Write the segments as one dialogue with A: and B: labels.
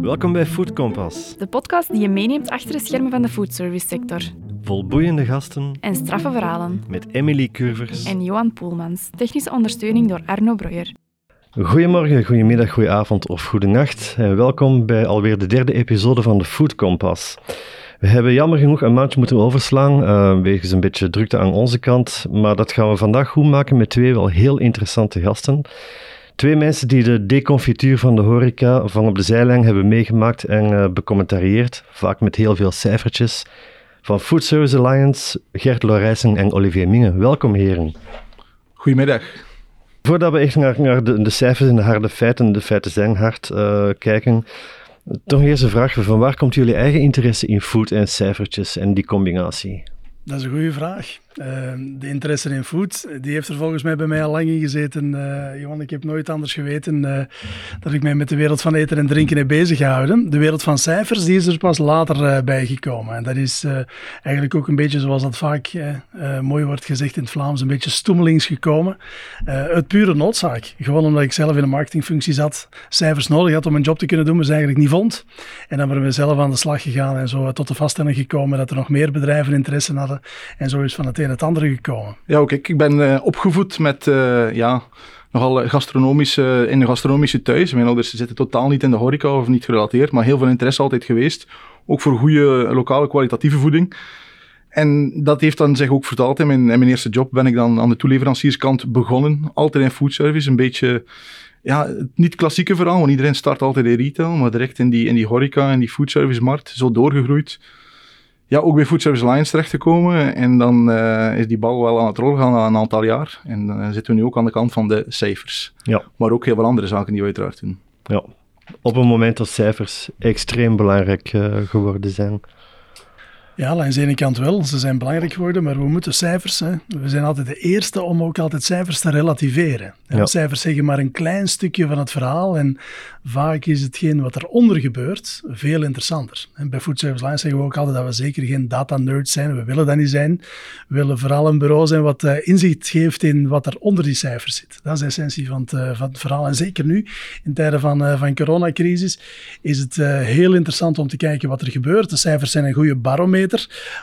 A: Welkom bij Food Compass.
B: De podcast die je meeneemt achter de schermen van de foodservice sector.
A: Vol boeiende gasten
B: En straffe verhalen.
A: met Emily Curvers.
B: En Johan Poelmans. Technische ondersteuning door Arno Breuer.
A: Goedemorgen, goedemiddag, goedenavond of goedenacht. En welkom bij alweer de derde episode van de Food Compass. We hebben jammer genoeg een maandje moeten overslaan, uh, wegens een beetje drukte aan onze kant. Maar dat gaan we vandaag goed maken met twee wel heel interessante gasten. Twee mensen die de deconfituur van de horeca van op de zijlijn hebben meegemaakt en uh, becommentarieerd, vaak met heel veel cijfertjes. Van Food Service Alliance, Gert Lorijsen en Olivier Minge. Welkom heren.
C: Goedemiddag.
A: Voordat we echt naar, naar de, de, cijfers en de harde feiten, de feiten zijn hard, uh, kijken, toch eerst een vraag, van waar komt jullie eigen interesse in food en cijfertjes en die combinatie?
D: Dat is een goede vraag. Uh, de interesse in food, die heeft er volgens mij bij mij al lang in gezeten. Uh, Johan, ik heb nooit anders geweten uh, dat ik mij met de wereld van eten en drinken heb bezig gehouden. De wereld van cijfers, die is er pas later bijgekomen. En dat is eigenlijk ook een beetje zoals dat vaak mooi wordt gezegd in het Vlaams, een beetje stoemelings gekomen. uit pure noodzaak. Gewoon omdat ik zelf in een marketingfunctie zat, cijfers nodig had om een job te kunnen doen, maar ze eigenlijk niet vond. En dan ben ik zelf aan de slag gegaan en zo tot de vaststelling gekomen dat er nog meer bedrijven interesse hadden. En zo is van het het andere gekomen.
C: Ja, ook ik. Ben uh, opgevoed met uh, ja, nogal gastronomische, in een gastronomische thuis. Mijn ouders zitten totaal niet in de horeca of niet gerelateerd, maar heel veel interesse altijd geweest. Ook voor goede lokale kwalitatieve voeding. En dat heeft dan zich ook vertaald. In mijn, in mijn eerste job ben ik dan aan de toeleverancierskant begonnen. Altijd in foodservice. Een beetje ja, niet klassieke verhaal, want iedereen start altijd in retail, maar direct in die, in die horeca en die foodservice markt zo doorgegroeid ja, ook bij Food Service Alliance terechtgekomen. En dan uh, is die bal wel aan het rollen gaan een aantal jaar. En dan uh, zitten we nu ook aan de kant van de cijfers. Ja. Maar ook heel veel andere zaken die we uiteraard doen.
A: Ja, op een moment dat cijfers extreem belangrijk uh, geworden zijn.
D: Ja, langs de ene kant wel. Ze zijn belangrijk geworden, maar we moeten cijfers. Hè. We zijn altijd de eerste om ook altijd cijfers te relativeren. Ja. Cijfers zeggen maar een klein stukje van het verhaal. En vaak is hetgeen wat eronder gebeurt veel interessanter. En bij Food Service Line zeggen we ook altijd dat we zeker geen data-nerds zijn. We willen dat niet zijn. We willen vooral een bureau zijn wat uh, inzicht geeft in wat er onder die cijfers zit. Dat is de essentie van het, uh, van het verhaal. En zeker nu, in tijden van, uh, van coronacrisis, is het heel interessant om te kijken wat er gebeurt. De cijfers zijn een goede barometer.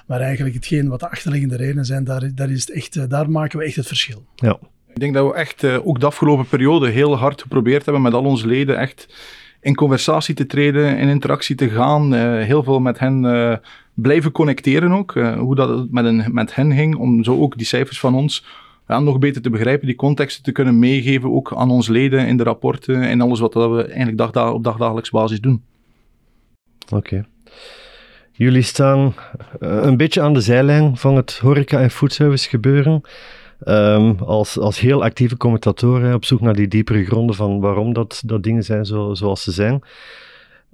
D: Maar eigenlijk hetgeen wat de achterliggende redenen zijn, daar, daar, is het echt, daar maken we echt het verschil.
A: Ja.
C: Ik denk dat we echt uh, ook de afgelopen periode heel hard geprobeerd hebben met al onze leden echt in conversatie te treden, in interactie te gaan, uh, heel veel met hen blijven connecteren ook, hoe dat met, een, met hen ging, om zo ook die cijfers van ons ja, nog beter te begrijpen, die contexten te kunnen meegeven, ook aan onze leden in de rapporten en alles wat we eigenlijk dagda op dagdagelijks basis doen.
A: Oké. Okay. Jullie staan een beetje aan de zijlijn van het horeca- en foodservice gebeuren. Um, als, als heel actieve commentatoren op zoek naar die diepere gronden van waarom dat, dat dingen zijn zo, zoals ze zijn.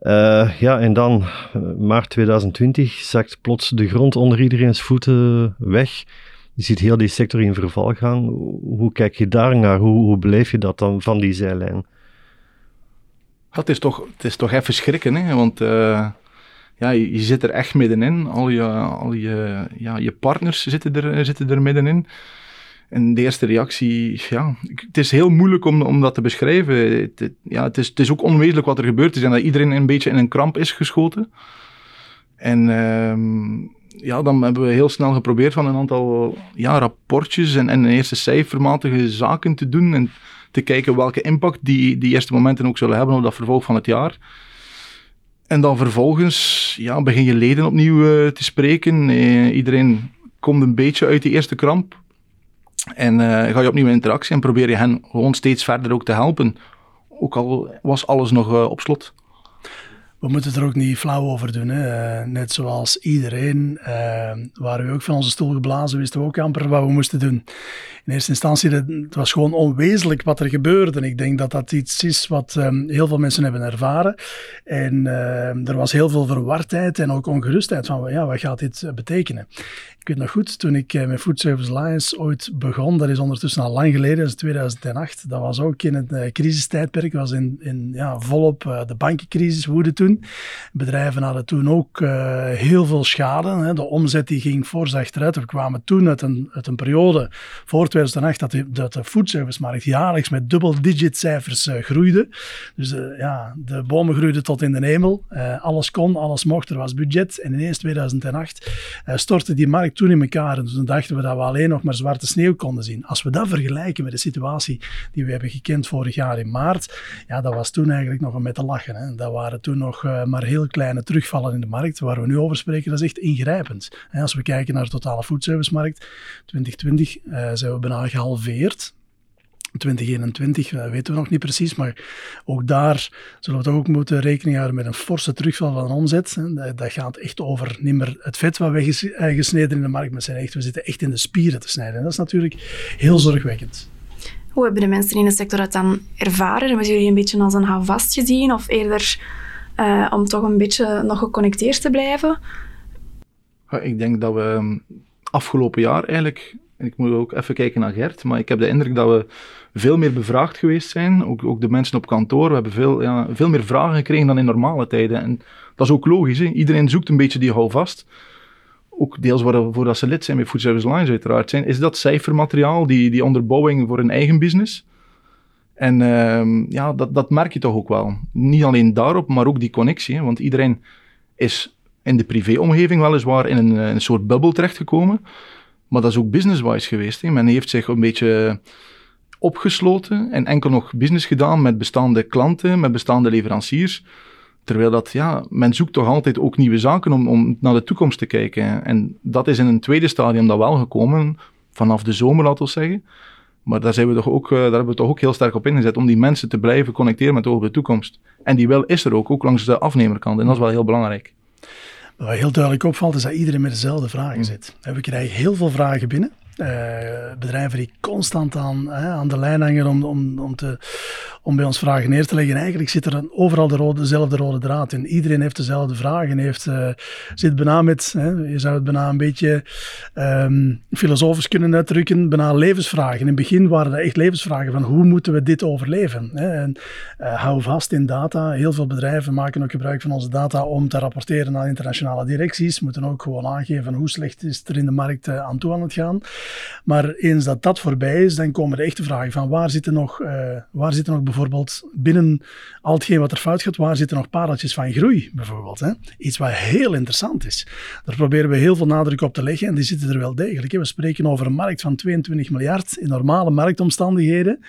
A: Uh, ja, en dan uh, maart 2020 zakt plots de grond onder iedereen's voeten weg. Je ziet heel die sector in verval gaan. Hoe kijk je daar naar? Hoe, hoe beleef je dat dan van die zijlijn?
C: Het is toch, het is toch even schrikken, hè? want ja, je, zit er echt middenin. Al je, al je, ja, je partners zitten er, zitten er middenin. En de eerste reactie, ja, het is heel moeilijk om, om dat te beschrijven. Het, ja, het, is, het is ook onwezenlijk wat er gebeurd is en dat iedereen een beetje in een kramp is geschoten. En um, ja, dan hebben we heel snel geprobeerd van een aantal ja, rapportjes en, en eerste cijfermatige zaken te doen en te kijken welke impact die, die eerste momenten ook zullen hebben op dat vervolg van het jaar. En dan vervolgens ja, begin je leden opnieuw uh, te spreken. Uh, iedereen komt een beetje uit die eerste kramp. En uh, ga je opnieuw in interactie en probeer je hen gewoon steeds verder ook te helpen. Ook al was alles nog op slot.
D: We moeten er ook niet flauw over doen. Hè. Net zoals iedereen waren we ook van onze stoel geblazen, wisten we ook amper wat we moesten doen. In eerste instantie, het was gewoon onwezenlijk wat er gebeurde. Ik denk dat dat iets is wat um, heel veel mensen hebben ervaren. En er was heel veel verwardheid en ook ongerustheid van, ja, wat gaat dit betekenen? Ik weet nog goed, toen ik met Food Service Alliance ooit begon, dat is ondertussen al lang geleden, dat is 2008. Dat was ook in het uh, crisistijdperk, was in, in ja, volop uh, de bankencrisis woedde toen. Bedrijven hadden toen ook uh, heel veel schade. Hè. De omzet die ging fors achteruit. We kwamen toen uit een, uit een periode voor 2008 dat de, dat de foodservice-markt jaarlijks met dubbel-digit cijfers uh, groeide. Dus uh, ja, de bomen groeiden tot in de hemel. alles kon, alles mocht, er was budget. En ineens 2008 stortte die markt toen in elkaar. En toen dachten we dat we alleen nog maar zwarte sneeuw konden zien. Als we dat vergelijken met de situatie die we hebben gekend vorig jaar in maart, ja, dat was toen eigenlijk nog een met te lachen. Hè. Dat waren toen nog maar heel kleine terugvallen in de markt. Waar we nu over spreken, dat is echt ingrijpend. Als we kijken naar de totale foodservice-markt, 2020 uh, zijn we bijna gehalveerd. 2021 uh, weten we nog niet precies, maar ook daar zullen we toch ook moeten rekening houden met een forse terugval van omzet. Dat, dat, gaat echt over niet meer het vet wat we gesneden in de markt, maar zijn echt, we zitten echt in de spieren te snijden. En dat is natuurlijk heel zorgwekkend.
B: Hoe hebben de mensen in de sector dat dan ervaren? Hebben jullie een beetje als een houvast gezien of eerder uh, om toch een beetje nog geconnecteerd te blijven?
C: Ja, ik denk dat we ehm, afgelopen jaar eigenlijk, en ik moet ook even kijken naar Gert, maar ik heb de indruk dat we veel meer bevraagd geweest zijn. Ook, ook de mensen op kantoor, we hebben veel, ja, veel meer vragen gekregen dan in normale tijden. En dat is ook logisch, hè? iedereen zoekt een beetje die houvast ook deels waarvoor ze lid zijn bij Food Service Lines uiteraard zijn, is dat cijfermateriaal, die, die onderbouwing voor hun eigen business. En uh, ja, dat, dat merk je toch ook wel. Niet alleen daarop, maar ook die connectie. Want iedereen is in de privéomgeving weliswaar in een, een soort bubbel terechtgekomen. Maar dat is ook business-wise geweest. Hè. Men heeft zich een beetje opgesloten en enkel nog business gedaan met bestaande klanten, met bestaande leveranciers. Terwijl dat, ja, men zoekt toch altijd ook nieuwe zaken om, om naar de toekomst te kijken. En dat is in een tweede stadium dan wel gekomen, vanaf de zomer laten we zeggen. Maar daar, zijn we toch ook, eh, daar hebben we toch ook heel sterk op ingezet om die mensen te blijven connecteren met over de toekomst. En die wil is er ook, ook langs de afnemerkant. En dat is wel heel belangrijk.
D: Wat heel duidelijk opvalt is dat iedereen met dezelfde vragen mm. zit. We krijgen heel veel vragen binnen. Uh, bedrijven die constant aan, hè, aan de lijn hangen om, om, om, te, om bij ons vragen neer te leggen. eigenlijk zit er overal de rode, dezelfde rode draad in. Iedereen heeft dezelfde vragen. Heeft, uh, zit bijna met, hè, je zou het bijna een beetje um, filosofisch kunnen uitdrukken, bijna levensvragen. In het begin waren dat echt levensvragen van hoe moeten we dit overleven? Hè? En uh, hou vast in data. Heel veel bedrijven maken ook gebruik van onze data om te rapporteren aan internationale directies. Moeten ook gewoon aangeven hoe slecht is er in de markt aan toe aan het gaan. Maar eens dat dat voorbij is, dan komen de echte vragen van waar zitten nog, waar zitten nog bijvoorbeeld binnen al hetgeen wat er fout gaat, waar zitten nog pareltjes van groei bijvoorbeeld. Hè? Iets wat heel interessant is. Daar proberen we heel veel nadruk op te leggen en die zitten er wel degelijk. Hè? We spreken over een markt van 22 miljard in normale marktomstandigheden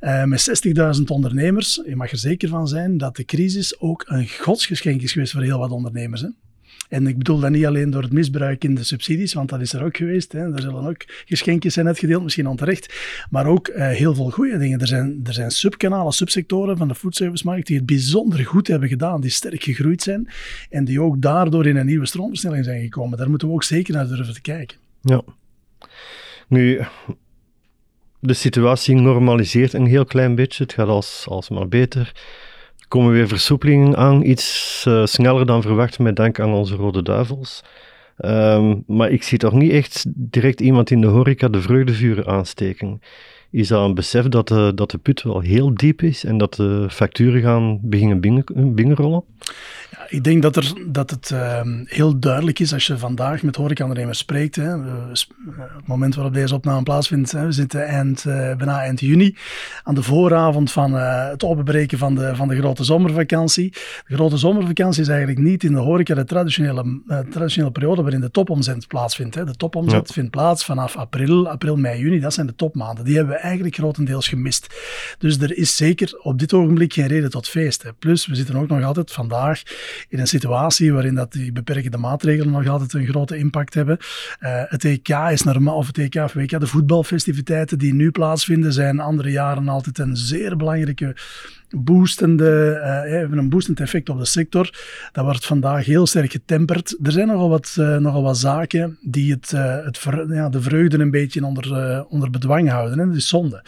D: uh, met 60.000 ondernemers. Je mag er zeker van zijn dat de crisis ook een godsgeschenk is geweest voor heel wat ondernemers. Hè? En ik bedoel dat niet alleen door het misbruik in de subsidies, want dat is er ook geweest. Hè. Er zullen ook geschenkjes zijn uitgedeeld, misschien onterecht. Maar ook uh, heel veel goede dingen. Er zijn, er zijn subkanalen, subsectoren van de foodservice-markt die het bijzonder goed hebben gedaan, die sterk gegroeid zijn en die ook daardoor in een nieuwe stroomversnelling zijn gekomen. Daar moeten we ook zeker naar durven te kijken.
A: Ja. Nu, de situatie normaliseert een heel klein beetje. Het gaat als, alsmaar beter komen weer versoepelingen aan, iets uh, sneller dan verwacht met dank aan onze Rode Duivels. Um, maar ik zie toch niet echt direct iemand in de horeca de vreugdevuren aansteken. Is dat een besef dat de, dat de put wel heel diep is en dat de facturen gaan beginnen binnen, binnenrollen?
D: Ja, ik denk dat, er, dat het uh, heel duidelijk is als je vandaag met horecaondernemers spreekt. Hè, we, het moment waarop deze opname plaatsvindt, hè, we zitten eind, uh, bijna eind juni, aan de vooravond van uh, het openbreken van de, van de grote zomervakantie. De grote zomervakantie is eigenlijk niet in de horeca de traditionele, traditionele periode waarin de topomzet plaatsvindt. Hè. De topomzet ja. vindt plaats vanaf april, april, mei, juni. Dat zijn de topmaanden. Die hebben we eigenlijk grotendeels gemist. Dus er is zeker op dit ogenblik geen reden tot feest. Hè. Plus, we zitten ook nog altijd vandaag in een situatie waarin dat die beperkende maatregelen nog altijd een grote impact hebben. Uh, het EK is normaal, of het EK of WK, de voetbalfestiviteiten die nu plaatsvinden, zijn andere jaren altijd een zeer belangrijke boostende, uh, hebben een boostend effect op de sector. Dat wordt vandaag heel sterk getemperd. Er zijn nogal wat, uh, nogal wat zaken die het, uh, het ja, de vreugde een beetje onder, onder bedwang houden. Hè? Dat is zonde.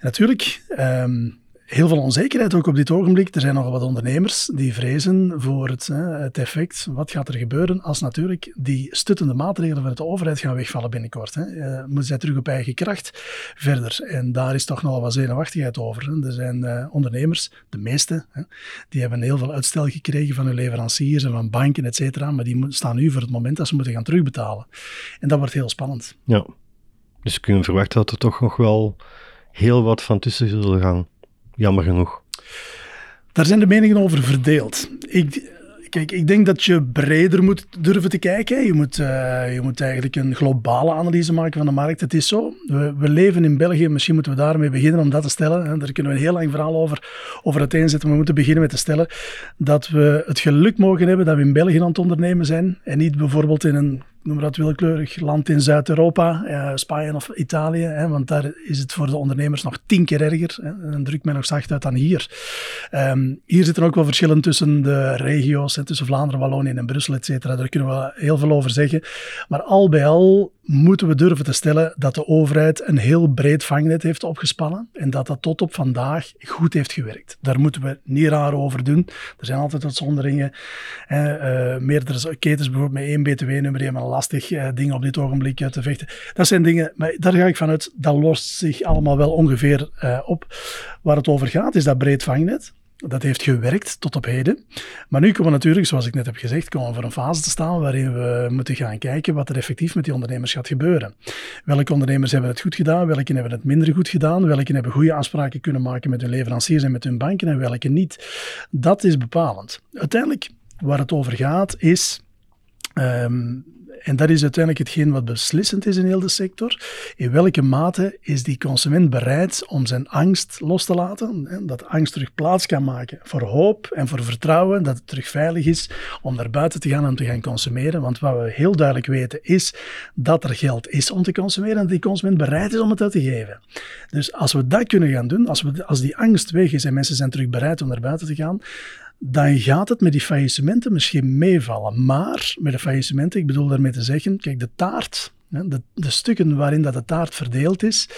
D: Natuurlijk, um, heel veel onzekerheid ook op dit ogenblik. Er zijn nogal wat ondernemers die vrezen voor het, het effect. Wat gaat er gebeuren als natuurlijk die stuttende maatregelen van de overheid gaan wegvallen binnenkort? Hè? Uh, moeten zij terug op eigen kracht verder? En daar is toch nogal wat zenuwachtigheid over. Hè? Er zijn uh, ondernemers, de meeste, hè, die hebben heel veel uitstel gekregen van hun leveranciers en van banken, et cetera. Maar die staan nu voor het moment dat ze moeten gaan terugbetalen. En dat wordt heel spannend.
A: Ja, dus we kunnen verwachten dat er toch nog wel heel wat van tussen zullen gaan. Jammer genoeg.
D: Daar zijn de meningen over verdeeld. Ik, kijk, ik denk dat je breder moet durven te kijken. Je moet, uh, je moet eigenlijk een globale analyse maken van de markt. Het is zo, we, we, leven in België, misschien moeten we daarmee beginnen om dat te stellen. Daar kunnen we een heel lang verhaal over, over uiteenzetten. Maar we moeten beginnen met te stellen dat we het geluk mogen hebben dat we in België aan het ondernemen zijn. En niet bijvoorbeeld in een noem maar dat willekeurig land in Zuid-Europa, uh, Spanje of Italië, hè, want daar is het voor de ondernemers nog tien keer erger. Hè, en drukt men nog zacht uit dan hier. Um, hier zitten ook wel verschillen tussen de regio's, hè, tussen Vlaanderen, Wallonië en Brussel, et cetera. Daar kunnen we heel veel over zeggen. Maar al bij al moeten we durven te stellen dat de overheid een heel breed vangnet heeft opgespannen en dat dat tot op vandaag goed heeft gewerkt. Daar moeten we niet raar over doen. Er zijn altijd uitzonderingen. Uh, meerdere ketens, bijvoorbeeld met één btw-nummer, die lastig uh, ding op dit ogenblik te vechten. Dat zijn dingen, maar daar ga ik vanuit, dat lost zich allemaal wel ongeveer op. Waar het over gaat, is dat breed vangnet. Dat heeft gewerkt tot op heden. Maar nu komen we natuurlijk, zoals ik net heb gezegd, komen we voor een fase te staan waarin we moeten gaan kijken wat er effectief met die ondernemers gaat gebeuren. Welke ondernemers hebben het goed gedaan, welke hebben het minder goed gedaan, welke hebben goede afspraken kunnen maken met hun leveranciers en met hun banken en welke niet. Dat is bepalend. Uiteindelijk, waar het over gaat, is um, en dat is uiteindelijk hetgeen wat beslissend is in heel de sector. In welke mate is die consument bereid om zijn angst los te laten? Dat angst terug plaats kan maken voor hoop en voor vertrouwen, dat het terug veilig is om naar buiten te gaan en te gaan consumeren. Want wat we heel duidelijk weten is dat er geld is om te consumeren en dat die consument bereid is om het uit te geven. Dus als we dat kunnen gaan doen, als, we, als die angst weg is en mensen zijn terug bereid om naar buiten te gaan, dan gaat het met die faillissementen misschien meevallen. Maar met de faillissementen, ik bedoel daarmee te zeggen, kijk, de taart, de, de stukken waarin dat de taart verdeeld is,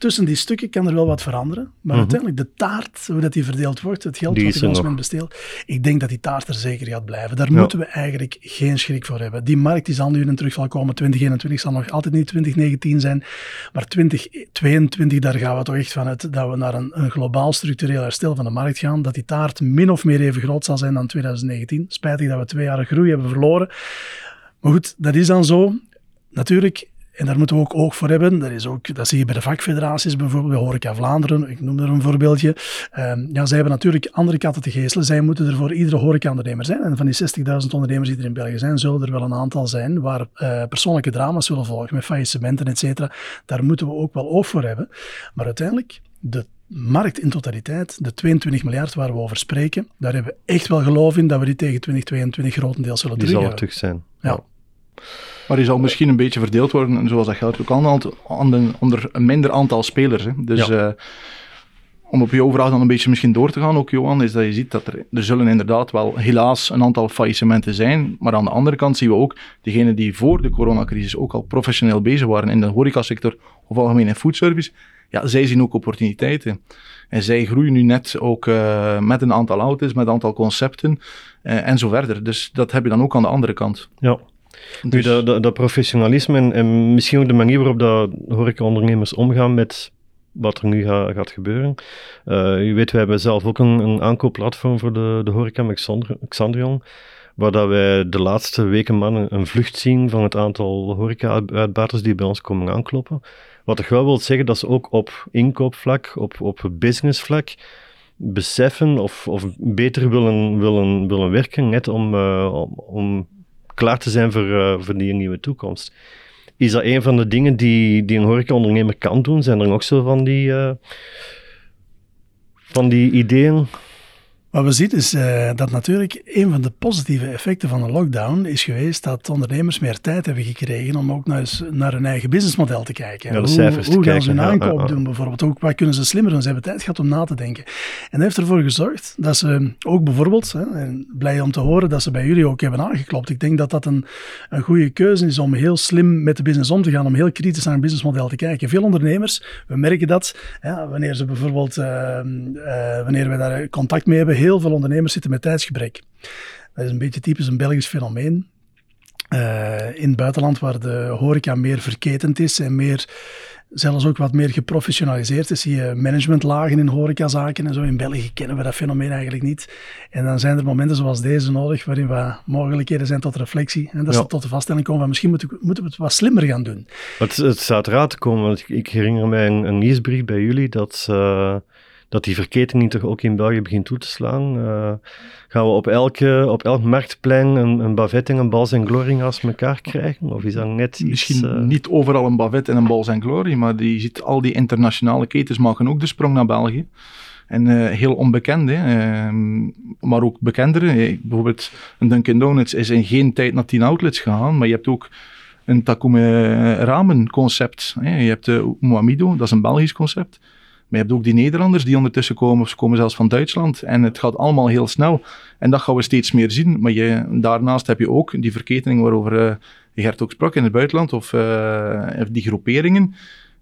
D: tussen die stukken kan er wel wat veranderen. Maar mhm. uiteindelijk de taart, hoe dat die verdeeld wordt, het geld wat de consument besteelt, ik denk dat die taart er zeker gaat blijven. Daar moeten we eigenlijk geen schrik voor hebben. Die markt die zal nu in een terugval komen. 2021 zal nog altijd niet 2019 zijn. Maar 2022, daar gaan we toch echt vanuit dat we naar een, een globaal structureel herstel van de markt gaan. Dat die taart min of meer even groot zal zijn dan 2019. Spijtig dat we twee jaar groei hebben verloren. Maar goed, dat is dan zo. Natuurlijk, en daar moeten we ook oog voor hebben. Dat, is ook, dat zie je bij de vakfederaties bijvoorbeeld, bij Horeca Vlaanderen, ik noem er een voorbeeldje. Um, ja, zij hebben natuurlijk andere katten te geestelen. Zij moeten er voor iedere horeca-ondernemer zijn. En van die 60.000 ondernemers die er in België zijn, zullen er wel een aantal zijn waar uh, persoonlijke drama's zullen volgen met faillissementen, et cetera. Daar moeten we ook wel oog voor hebben. Maar uiteindelijk, de markt in totaliteit, de 22 miljard waar we over spreken, daar hebben we echt wel geloof in dat we die tegen 2022 grotendeels zullen
A: terug Die zal terug zijn.
D: ja.
C: Maar die zal misschien een beetje verdeeld worden, zoals dat geldt ook al, onder een minder aantal spelers. Hè. Dus eh, om op jouw vraag dan een beetje misschien door te gaan, ook Johan, is dat je ziet dat er, er zullen inderdaad wel helaas een aantal faillissementen zijn. Maar aan de andere kant zien we ook degenen die voor de coronacrisis ook al professioneel bezig waren in de horecasector of algemeen in foodservice, ja, zij zien ook opportuniteiten. En zij groeien nu net ook uh, met een aantal auto's, met een aantal concepten uh, en zo verder. Dus dat heb je dan ook aan de andere kant.
A: Ja. Dus... Nu, dat, dat, professionalisme en, misschien ook de manier waarop dat horecaondernemers omgaan met wat er nu ga, gaat gebeuren. Uh, je weet, wij hebben zelf ook een, een aankoopplatform voor de, de horeca met Xandrion, waar dat wij de laatste weken maanden een vlucht zien van het aantal horeca-uitbaters die bij ons komen aankloppen. Wat ik wel wil zeggen, dat ze ook op inkoopvlak, op, op businessvlak, beseffen of, of beter willen, willen, willen werken, net om, uh, om, om klaar te zijn voor, uh, voor die nieuwe toekomst. Is dat een van de dingen die, die een horecaondernemer kan doen? Zijn er nog zo van die, uh, van die ideeën?
D: Wat we zien is uh, dat natuurlijk een van de positieve effecten van de lockdown is geweest dat ondernemers meer tijd hebben gekregen om ook naar, naar hun eigen businessmodel te kijken.
A: Hoe,
D: hoe gaan ze hun aankoop
A: ja,
D: doen bijvoorbeeld? Ook wat kunnen ze slimmer doen? Ze hebben tijd gehad om na te denken. En dat heeft ervoor gezorgd dat ze ook bijvoorbeeld, hè, en blij om te horen dat ze bij jullie ook hebben aangeklopt. Ik denk dat dat een, een goede keuze is om heel slim met de business om te gaan, om heel kritisch naar een businessmodel te kijken. Veel ondernemers, we merken dat, wanneer ze bijvoorbeeld, uh, uh, wanneer we daar contact mee hebben, heel veel ondernemers zitten met tijdsgebrek. Dat is een beetje typisch een Belgisch fenomeen. Uh, in het buitenland, waar de horeca meer verketend is en meer, zelfs ook wat meer geprofessionaliseerd is, zie je managementlagen in horecazaken en zo. In België kennen we dat fenomeen eigenlijk niet. En dan zijn er momenten zoals deze nodig, waarin we mogelijkheden zijn tot reflectie. En dat ja. ze tot de vaststelling komen van misschien moeten, moeten we het wat slimmer gaan doen.
A: Het, het staat eruit te komen, want ik, ik herinner mij een, een nieuwsbrief bij jullie dat... Uh dat die verketening toch ook in België begint toe te slaan. Uh, gaan we op, elke, op elk marktplein een, een Bavet en een Bals en Glory naast elkaar krijgen? Of is dat net iets...
C: Misschien
A: uh...
C: niet overal een Bavet en een Bals en Glory, maar je ziet al die internationale ketens maken ook de sprong naar België. En uh, heel onbekende, maar ook bekendere. Bijvoorbeeld een Dunkin' Donuts is in geen tijd naar 10 outlets gegaan, maar je hebt ook een Takumi Ramen concept. Je hebt de Moamido, dat is een Belgisch concept. Maar je hebt ook die Nederlanders die ondertussen komen, of ze komen zelfs van Duitsland. En het gaat allemaal heel snel. En dat gaan we steeds meer zien. Maar je, daarnaast heb je ook die verketening waarover uh, Gert ook sprak in het buitenland, of uh, die groeperingen.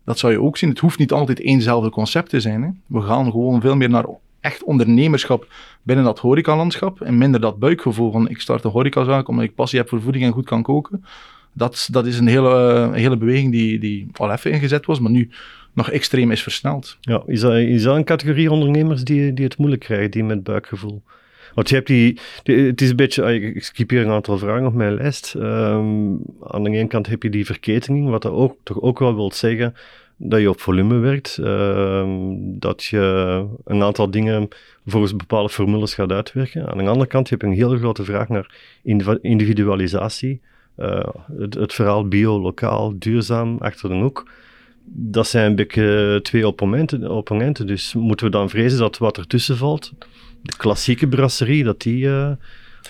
C: Dat zou je ook zien. Het hoeft niet altijd éénzelfde concept te zijn. Hè. We gaan gewoon veel meer naar echt ondernemerschap binnen dat horecalandschap en minder dat buikgevoel van ik start een horecazaak omdat ik passie heb voor voeding en goed kan koken. Dat, dat is een hele, hele beweging die, die al even ingezet was, maar nu nog extreem is versneld.
A: Ja, is dat, is dat een categorie ondernemers die, die het moeilijk krijgen, die met buikgevoel? Want je hebt die, het is een beetje, ah, ik skip hier een aantal vragen op mijn lijst. Um, aan de ene kant heb je die verketening, wat dat ook, toch ook wel wil zeggen dat je op volume werkt, um, dat je een aantal dingen volgens bepaalde formules gaat uitwerken. Aan de andere kant heb je een hele grote vraag naar individualisatie. Uh, het, het, verhaal bio, lokaal, duurzaam, achter de hoek dat zijn een beetje twee opponenten, opponenten. Dus moeten we dan vrezen dat wat ertussen valt, de klassieke brasserie, dat die uh,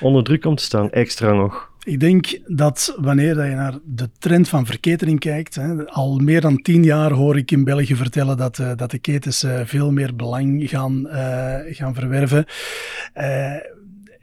A: onder druk komt te staan, extra nog?
D: Ik denk dat wanneer je naar de trend van verketening kijkt, hè, al meer dan tien jaar hoor ik in België vertellen dat, uh, dat de ketens uh, veel meer belang gaan, gaan verwerven.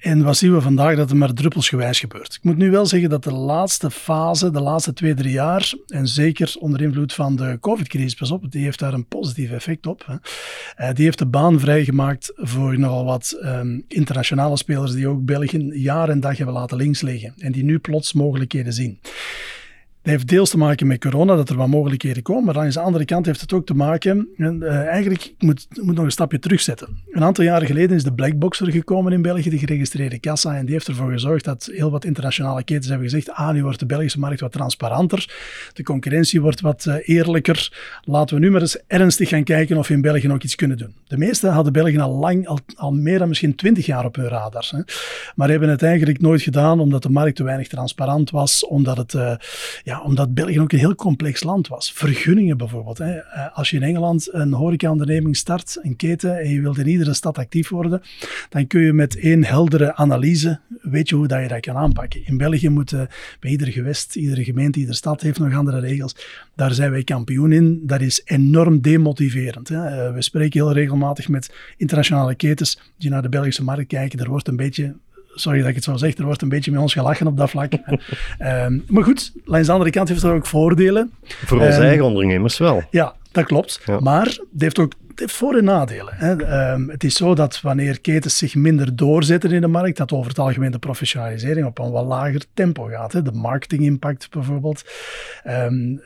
D: En wat zien we vandaag? Dat het maar druppelsgewijs gebeurt. Ik moet nu wel zeggen dat de laatste fase, de laatste twee, drie jaar, en zeker onder invloed van de COVID-crisis, pas op, die heeft daar een positief effect op. Hè. Uh, die heeft de baan vrijgemaakt voor nogal wat um, internationale spelers die ook België jaar en dag hebben laten links liggen. En die nu plots mogelijkheden zien. Dat heeft deels te maken met corona, dat er wat mogelijkheden komen. Maar aan de andere kant heeft het ook te maken. Uh, eigenlijk, ik moet, moet nog een stapje terugzetten. Een aantal jaren geleden is de Blackboxer gekomen in België, de geregistreerde kassa. En die heeft ervoor gezorgd dat heel wat internationale ketens hebben gezegd: ah, nu wordt de Belgische markt wat transparanter. De concurrentie wordt wat uh, eerlijker. Laten we nu maar eens ernstig gaan kijken of we in België ook iets kunnen doen. De meeste hadden België al lang, al, meer dan misschien twintig jaar op hun radars. Hè. Maar hebben het eigenlijk nooit gedaan omdat de markt te weinig transparant was, omdat het. Uh, ja, omdat België ook een heel complex land was. Vergunningen bijvoorbeeld. Hè. Eh, als je in Engeland een horecaonderneming start, een keten, en je wilt in iedere stad actief worden, dan kun je met één heldere analyse, weet je hoe dat je dat kan aanpakken. In België moeten bij ieder gewest, iedere gemeente, iedere stad heeft nog andere regels. Daar zijn wij kampioen in. Dat is enorm demotiverend. Hè. Eh, we spreken heel regelmatig met internationale ketens die naar de Belgische markt kijken. Er wordt een beetje sorry dat ik het zo zeg, er wordt een beetje met ons gelachen op dat vlak. um, maar goed, langs de andere kant heeft het ook voordelen.
A: Voor onze um, eigen ondernemers wel.
D: Ja, dat klopt. Ja. Maar het heeft ook het heeft voor- en nadelen. Hè. Um, het is zo dat wanneer ketens zich minder doorzetten in de markt, dat over het algemeen de professionalisering op een wat lager tempo gaat. Hè. De marketingimpact bijvoorbeeld. Um,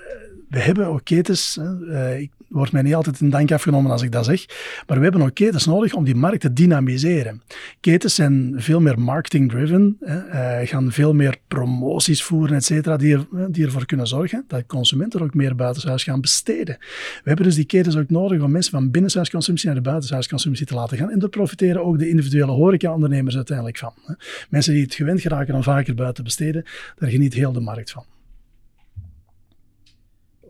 D: we hebben ketens, uh, ik wordt mij niet altijd in dank afgenomen als ik dat zeg, maar we hebben ook ketens nodig om die markt te dynamiseren. Ketens zijn veel meer marketing-driven, uh, gaan veel meer promoties voeren, et cetera, die, er, die ervoor kunnen zorgen dat consumenten ook meer buitenshuis gaan besteden. We hebben dus die ketens ook nodig om mensen van binnenshuisconsumptie naar de buitenshuisconsumptie te laten gaan. En daar profiteren ook de individuele horeca-ondernemers uiteindelijk van. Mensen die het gewend geraken om vaker buiten besteden, daar geniet heel de markt van.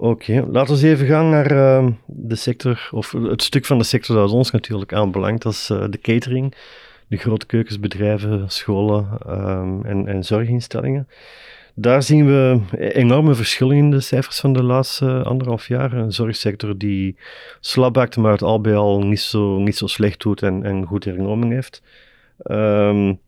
A: Oké, laten we even gaan naar uh, de sector, of het stuk van de sector dat ons natuurlijk aanbelangt, dat is uh, de catering. de grote keukensbedrijven, scholen ehm, en, en zorginstellingen. Daar zien we enorme verschillen in de cijfers van de laatste anderhalf jaar. Een zorgsector die slap maar het al bij al niet zo, niet zo slecht doet en, en goed hernomen heeft. Um,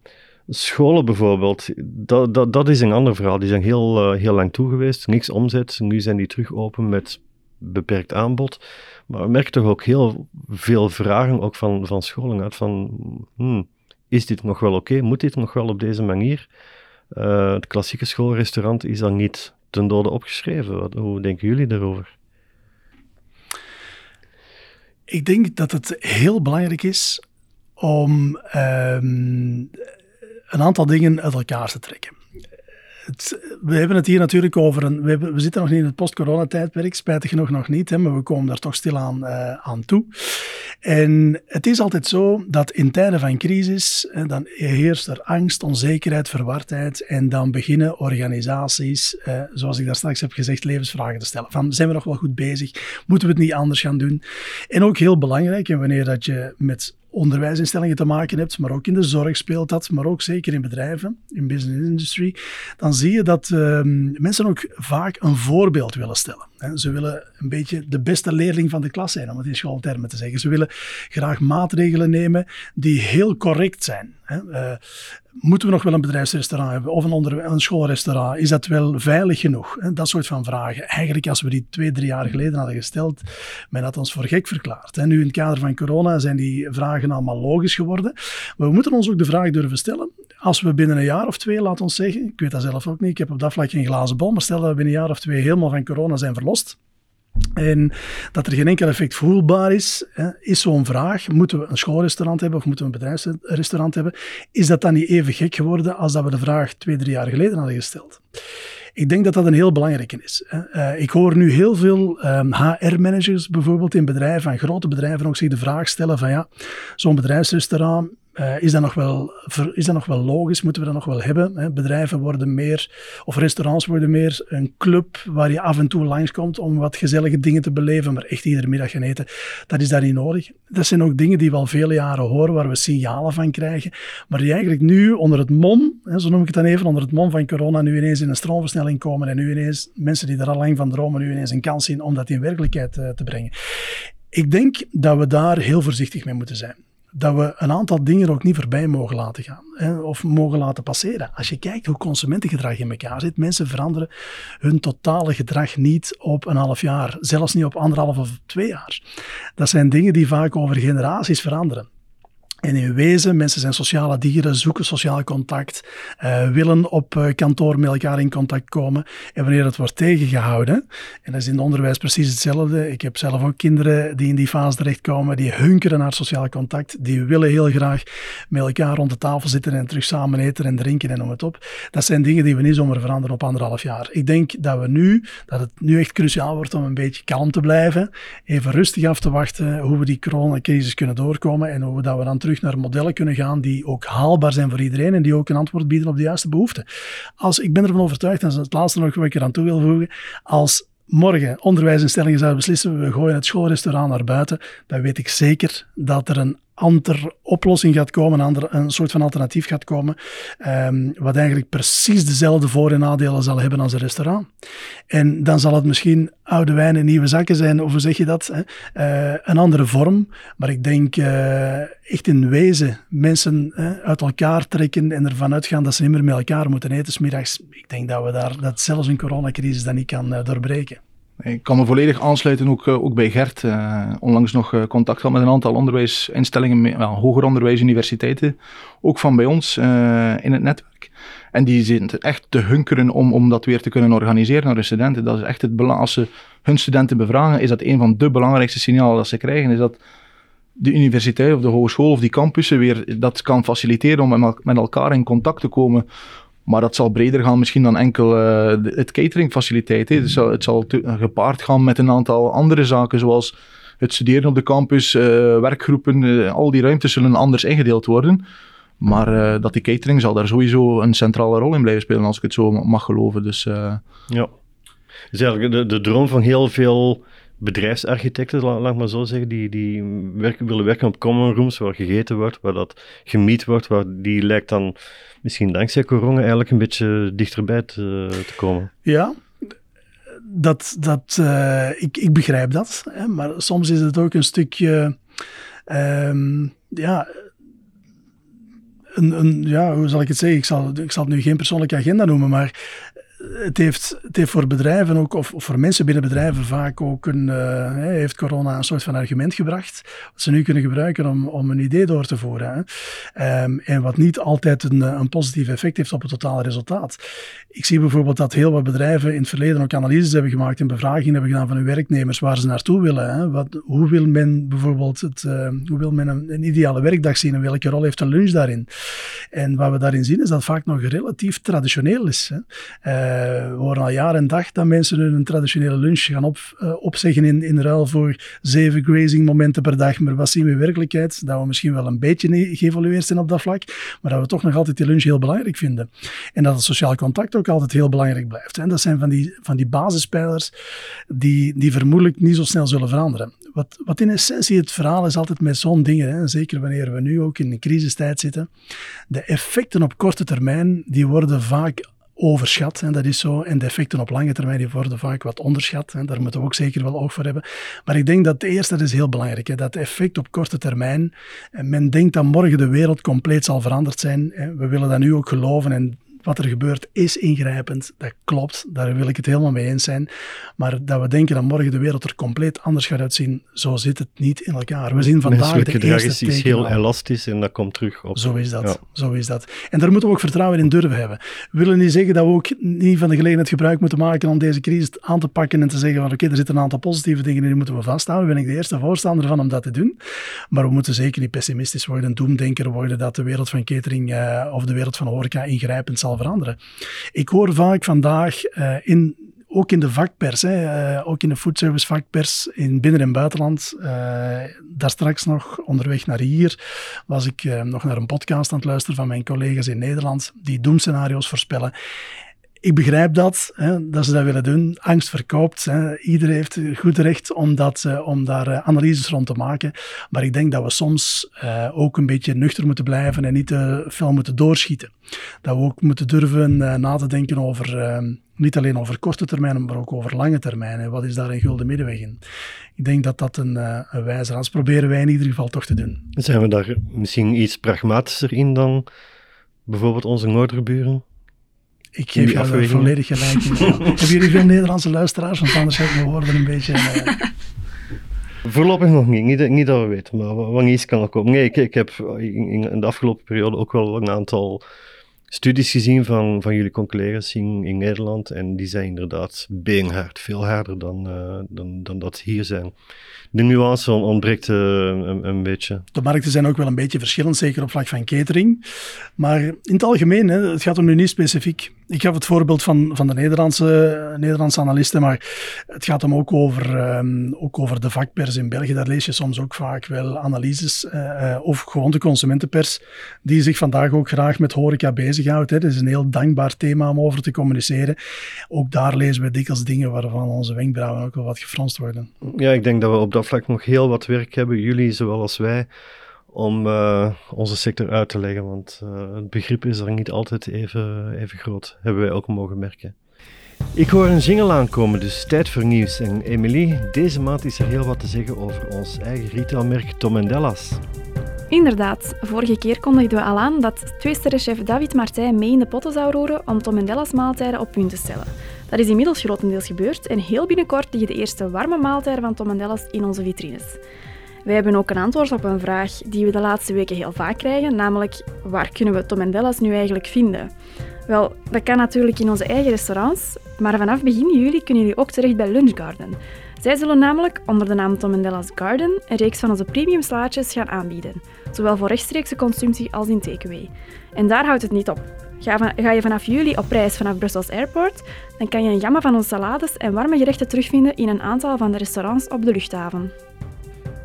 A: scholen bijvoorbeeld, dat, dat, dat is een ander verhaal. Die zijn heel, uh, heel lang toegeweest, niks omzet. Nu zijn die terug open met beperkt aanbod. Maar we merken toch ook heel veel vragen ook van, van scholen uit van... Hmm, is dit nog wel oké? Moet dit nog wel op deze manier? Uh, het klassieke schoolrestaurant is dan niet ten dode opgeschreven. Wat, hoe denken jullie daarover?
D: Ik denk dat het heel belangrijk is om um, een aantal dingen uit elkaar te trekken we hebben het hier natuurlijk over een. We, we zitten nog niet in het post-corona-tijdperk, spijtig genoeg nog niet, hè, maar we komen daar toch stilaan uh, aan toe. En het is altijd zo dat in tijden van crisis, hè, dan heerst er angst, onzekerheid, verwardheid. En dan beginnen organisaties, uh, zoals ik daar straks heb gezegd, levensvragen te stellen. Van zijn we nog wel goed bezig? Moeten we het niet anders gaan doen? En ook heel belangrijk, en wanneer dat je met onderwijsinstellingen te maken hebt, maar ook in de zorg speelt dat, maar ook zeker in bedrijven, in business industry, dan zie je dat uh, mensen ook vaak een voorbeeld willen stellen. Ze willen een beetje de beste leerling van de klas zijn, om het in schooltermen te zeggen. Ze willen graag maatregelen nemen die heel correct zijn. Uh, moeten we nog wel een bedrijfsrestaurant hebben of een, een schoolrestaurant? Is dat wel veilig genoeg? Dat soort van vragen. Eigenlijk, als we die twee, drie jaar geleden hadden gesteld, men had ons voor gek verklaard. Nu, in het kader van corona zijn die vragen allemaal logisch geworden. Maar we moeten ons ook de vraag durven stellen. Als we binnen een jaar of twee, laat ons zeggen, ik weet dat zelf ook niet, ik heb op dat vlak geen glazen bol, maar stel dat we binnen een jaar of twee helemaal van corona zijn en dat er geen enkel effect voelbaar is, hè, is zo'n vraag. Moeten we een schoolrestaurant hebben of moeten we een bedrijfsrestaurant hebben? Is dat dan niet even gek geworden als dat we de vraag twee, drie jaar geleden hadden gesteld? Ik denk dat dat een heel belangrijke is. Uh, ik hoor nu heel veel um, ehm, HR-managers bijvoorbeeld in bedrijven, van grote bedrijven ook zich de vraag stellen van ja, zo'n bedrijfsrestaurant, uh, is, dat nog wel, is nog wel logisch? Moeten we dat nog wel hebben? Hè? Bedrijven worden meer, of restaurants worden meer een club waar je af en toe langskomt om wat gezellige dingen te beleven, maar echt iedere middag gaan eten, dat is daar niet nodig. Dat zijn ook dingen die we al vele jaren horen, waar we signalen van krijgen, maar die eigenlijk nu onder het mom, hè, zo noem ik het dan even, onder het mom van corona, nu ineens in een stroomversnelling komen en nu ineens mensen die er al lang van dromen, nu ineens een kans zien om dat in werkelijkheid uh, te brengen. Ik denk dat we daar heel voorzichtig mee moeten zijn dat we een aantal dingen ook niet voorbij mogen laten gaan hè, of mogen laten passeren. Als je kijkt hoe consumentengedrag in elkaar zit, mensen veranderen hun totale gedrag niet op een half jaar, zelfs niet op anderhalf of twee jaar. Dat zijn dingen die vaak over generaties veranderen. En in wezen, mensen zijn sociale dieren, zoeken sociaal contact, uh, willen op uh, kantoor met elkaar in contact komen. En wanneer dat wordt tegengehouden, en dat is in het onderwijs precies hetzelfde. Ik heb zelf ook kinderen die in die fase terechtkomen, die hunkeren naar sociaal contact, die willen heel graag met elkaar rond de tafel zitten en terug samen eten en drinken en noem het op. Dat zijn dingen die we niet zomaar veranderen op anderhalf jaar. Ik denk dat we nu, dat het nu echt cruciaal wordt om een beetje kalm te blijven, even rustig af te wachten hoe we die coronacrisis kunnen doorkomen en hoe we dat we dan terug terug naar modellen kunnen gaan die ook haalbaar zijn voor iedereen en die ook een antwoord bieden op de juiste behoeften. Als, ik ben ervan overtuigd, en dat is het laatste nog wat ik eraan toe wil voegen, als morgen onderwijsinstellingen zouden beslissen, we gooien het schoolrestaurant naar buiten, dan weet ik zeker dat er een andere oplossing gaat komen, een, andere, een soort van alternatief gaat komen, um, wat eigenlijk precies dezelfde voor- en nadelen zal hebben als een restaurant. En dan zal het misschien oude wijn in nieuwe zakken zijn, of hoe zeg je dat? Hè? Uh, een andere vorm, maar ik denk uh, echt in wezen mensen uit elkaar trekken en ervan uitgaan dat ze niet meer met elkaar moeten eten smiddags. Ik denk dat we daar, dat zelfs een coronacrisis dat niet kan doorbreken.
C: Ik kan me volledig aansluiten, ook, eh, ook bij Gert. Uh, onlangs nog uh, contact gehad met een aantal onderwijsinstellingen, well, hoger onderwijs, universiteiten, ook van bij ons in het netwerk. En die zitten echt te hunkeren om, om dat weer te kunnen organiseren naar de studenten. Dat is echt het belang. Als ze hun studenten bevragen, is dat een van de belangrijkste signalen dat ze krijgen, is dat de universiteit of de hogeschool of die campussen weer dat kan faciliteren om met elkaar in contact te komen maar dat zal breder gaan misschien dan enkel uh, het cateringfaciliteit. Het zal, het zal gepaard gaan met een aantal andere zaken, zoals het studeren op de campus, uh, werkgroepen, uh, al die ruimtes zullen anders ingedeeld worden. Maar dat die catering zal daar sowieso een centrale rol in blijven spelen, als ik het zo mag geloven. Dus,
A: ja. Dus eigenlijk de, de droom van heel veel bedrijfsarchitecten, laat, maar zo zeggen, die, die willen werken op common rooms waar gegeten wordt, waar dat gemiet wordt, waar die lijkt dan misschien dankzij corona eigenlijk een beetje dichterbij te, te komen.
D: Ja, dat, dat, uh, ik, ik begrijp dat, hè, maar soms is het ook een stukje, um, ja, een, een, ja, hoe zal ik het zeggen? Ik zal, ik zal het nu geen persoonlijke agenda noemen, maar het heeft, voor bedrijven ook, of, voor mensen binnen bedrijven vaak ook een, uh, heeft corona een soort van argument gebracht, wat ze nu kunnen gebruiken om, om een idee door te voeren. Um, en wat niet altijd een, een positief effect heeft op het totale resultaat. Ik zie bijvoorbeeld dat heel wat bedrijven in het verleden ook analyses hebben gemaakt en bevragingen hebben gedaan van hun werknemers waar ze naartoe willen. Hè. Wat, hoe wil men bijvoorbeeld het, uh, hoe wil men een, ideale werkdag zien en welke rol heeft een lunch daarin? En wat we daarin zien is dat vaak nog relatief traditioneel is. Hè. Uh, we horen al jaar en dag dat mensen hun traditionele lunch gaan op, uh, opzeggen in, in ruil voor zeven grazing momenten per dag. Maar wat zien we in werkelijkheid? Dat we misschien wel een beetje geëvolueerd zijn op dat vlak, maar dat we toch nog altijd die lunch heel belangrijk vinden. En dat het sociaal contact ook altijd heel belangrijk blijft. En dat zijn van die, van die basispijlers die, die vermoedelijk niet zo snel zullen veranderen. Wat, wat in essentie het verhaal is altijd met zo'n dingen, hè, zeker wanneer we nu ook in een crisistijd zitten, de effecten op korte termijn, die worden vaak overschat. En dat is zo. En de effecten op lange termijn worden vaak wat onderschat. En daar moeten we ook zeker wel oog voor hebben. Maar ik denk dat het eerste, dat is heel belangrijk, hè, dat effect op korte termijn. Men denkt dat morgen de wereld compleet zal veranderd zijn. We willen dat nu ook geloven. En wat er gebeurt is ingrijpend. Dat klopt, daar wil ik het helemaal mee eens zijn. Maar dat we denken dat morgen de wereld er compleet anders gaat uitzien, zo zit het niet in elkaar. We zien vandaag de
A: gedrag is, is heel elastisch en dat komt terug op.
D: Zo is dat, zo is dat. En daar moeten we ook vertrouwen in durven hebben. We willen niet zeggen dat we ook niet van de gelegenheid gebruik moeten maken om deze crisis aan te pakken en te zeggen van oké, er zitten een aantal positieve dingen in, die moeten we vasthouden. Daar ben ik de eerste voorstander van om dat te doen. Maar we moeten zeker niet pessimistisch worden, doemdenker worden dat de wereld van catering uh, of de wereld van horeca ingrijpend zal veranderen. Ik hoor vaak vandaag uh, in, ook in de vakpers, hè, uh, ook in de foodservice vakpers in binnen- en buitenland. Uh, daar straks nog onderweg naar hier was ik nog naar een podcast aan het luisteren van mijn collega's in Nederland die doemscenario's voorspellen. Ik begrijp dat, hè, dat ze dat willen doen. Angst verkoopt. Hè. Iedereen heeft goed recht om, dat, uh, om daar uh, analyses rond te maken. Maar ik denk dat we soms uh, ook een beetje nuchter moeten blijven en niet te veel moeten doorschieten. Dat we ook moeten durven na te denken over, niet alleen over korte termijn, maar ook over lange termijn. Wat is daar een gulden middenweg in? Ik denk dat dat een, een wijze is. proberen wij in ieder geval toch te doen.
A: Zijn we daar misschien iets pragmatischer in dan bijvoorbeeld onze noorderburen?
D: Ik geef jou volledig gelijk. Hebben jullie veel Nederlandse luisteraars? Want anders heb ik mijn woorden een beetje... Uh...
A: Voorlopig nog niet. niet. Niet, dat we weten, maar wat iets kan er komen. Nee, ik, ik heb in, in, de afgelopen periode ook wel een aantal studies gezien van, van jullie collega's in, in Nederland. En die zijn inderdaad beenhard. Veel harder dan, uh, dan, dan dat hier zijn de nuance ontbreekt uh, een, een, beetje.
D: De markten zijn ook wel een beetje verschillend, zeker op vlak van catering. Maar in het algemeen, hè, het gaat om nu niet specifiek. Ik gaf het voorbeeld van, van de Nederlandse, Nederlandse analisten, maar het gaat hem ook over, um, ook over de vakpers in België. Daar lees je soms ook vaak wel analyses, uh, of gewoon de consumentenpers, die zich vandaag ook graag met horeca bezighoudt. Het is een heel dankbaar thema om over te communiceren. Ook daar lezen we dikwijls dingen waarvan onze wenkbrauwen ook wel wat gefronst worden.
A: Ja, ik denk dat we op dat dat vlak nog heel wat werk hebben, jullie zowel als wij, om uh, onze sector uit te leggen. Want uh, het begrip is er niet altijd even, even groot, hebben wij ook mogen merken. Ik hoor een jingle aankomen, dus tijd voor nieuws. En Emily, deze maand is er heel wat te zeggen over ons eigen retailmerk Tom Dellas.
B: Inderdaad, vorige keer kondigden we al aan dat twee-sterrenchef David Martijn mee in de potten zou roeren om Tom maaltijden op punt te stellen. Dat is inmiddels grotendeels gebeurd en heel binnenkort liggen de eerste warme maaltijden van Tom Mandellas in onze vitrines. Wij hebben ook een antwoord op een vraag die we de laatste weken heel vaak krijgen, namelijk waar kunnen we Tom Mandellas nu eigenlijk vinden? Wel, dat kan natuurlijk in onze eigen restaurants, maar vanaf begin juli kunnen jullie ook terecht bij Lunch Garden. Zij zullen namelijk onder de naam Tom Mandellas Garden een reeks van onze premium slaatjes gaan aanbieden, zowel voor rechtstreekse consumptie als in takeaway. En daar houdt het niet op. Ga, ga, je vanaf juli op reis vanaf Brussels Airport, dan kan je een gamma van onze salades en warme gerechten terugvinden in een aantal van de restaurants op de luchthaven.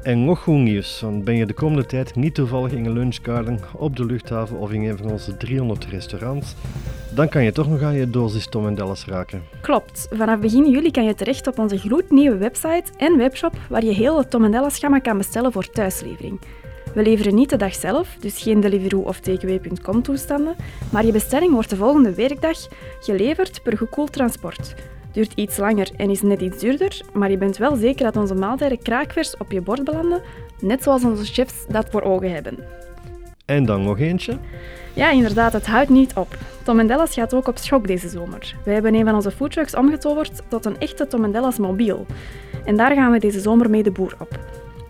A: En nog goed nieuws, want ben je de komende tijd niet toevallig in een lunchgarden op de luchthaven of in een van onze 300 restaurants, dan kan je toch nog aan je dosis Tom Dallas raken.
B: Klopt. Vanaf begin juli kan je terecht op onze gloednieuwe website en webshop waar je heel het Tom Dallas gamma kan bestellen voor thuislevering. We leveren niet de dag zelf, dus geen Deliveroo of Takeaway.com toestanden, maar je bestelling wordt de volgende werkdag geleverd per gekoeld transport. Duurt iets langer en is net iets duurder, maar je bent wel zeker dat onze maaltijden kraakvers op je bord belanden, net zoals onze chefs dat voor ogen hebben.
A: En dan nog eentje?
B: Ja, inderdaad, het houdt niet op. Tom Dallas gaat ook op schok deze zomer. We hebben een van onze foodtrucks omgetoverd tot een echte Tom Dallas mobiel. En daar gaan we deze zomer mee de boer op.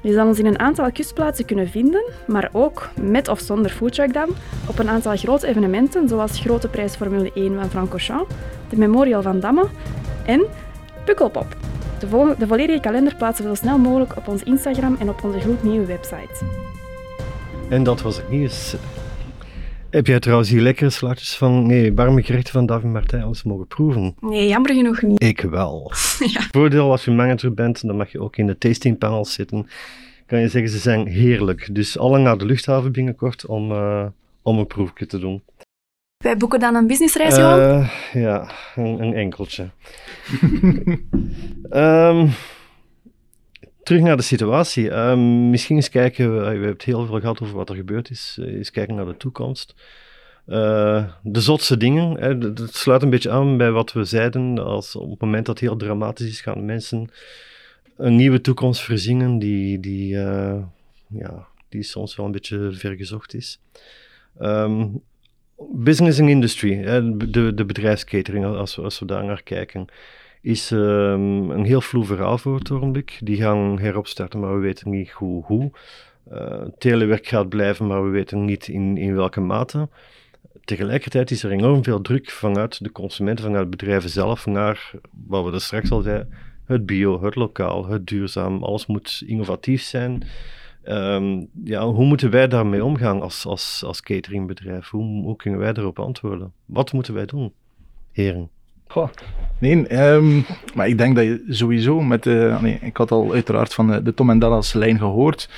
B: Je zal ons in een aantal kustplaatsen kunnen vinden, maar ook met of zonder foodtruck dan, op een aantal grote evenementen zoals Grote Prijs Formule 1 van Francorchamps, de Memorial van Damme en Pukkelpop. De, de volledige kalender plaatsen we zo snel mogelijk op ons Instagram en op onze gloednieuwe website.
A: En dat was het nieuws. Heb jij trouwens die lekkere slaatjes van nee, warme gerechten van David Martijn al eens mogen proeven?
B: Nee, jammer genoeg niet.
A: Ik wel. ja. Voordeel als je manager bent, dan mag je ook in de tastingpanels zitten. Kan je zeggen, ze zijn heerlijk. Dus allen naar de luchthaven binnenkort om, uh, om een proefje te doen.
B: Wij boeken dan een businessreis, Johan? Uh,
A: ja, een, een enkeltje. um, terug naar de situatie. Um, misschien eens kijken, we, we hebben het heel veel gehad over wat er gebeurd is. Uh, eens kijken naar de toekomst. Uh, de zotse dingen, hè, het sluit een beetje aan bij wat we zeiden. Als op het moment dat het heel dramatisch is, gaan mensen een nieuwe toekomst verzingen die, die, uh, ja, die soms wel een beetje vergezocht is. Um, business and industry, de, de bedrijfskatering, als, als we daar naar kijken is um, een heel vloe verhaal voor het ogenblik. Die gaan heropstarten, maar we weten niet hoe. hoe. Uh, telewerk gaat blijven, maar we weten niet in, in welke mate. Tegelijkertijd is er enorm veel druk vanuit de consumenten, vanuit bedrijven zelf, naar wat we er straks al zeiden: het bio, het lokaal, het duurzaam. Alles moet innovatief zijn. Um, ja, hoe moeten wij daarmee omgaan als, als, als cateringbedrijf? Hoe, hoe kunnen wij daarop antwoorden? Wat moeten wij doen, heren?
C: Nee, um, maar ik denk dat je sowieso met de... Nee, ik had al uiteraard van de, de Tom en Dallas lijn gehoord,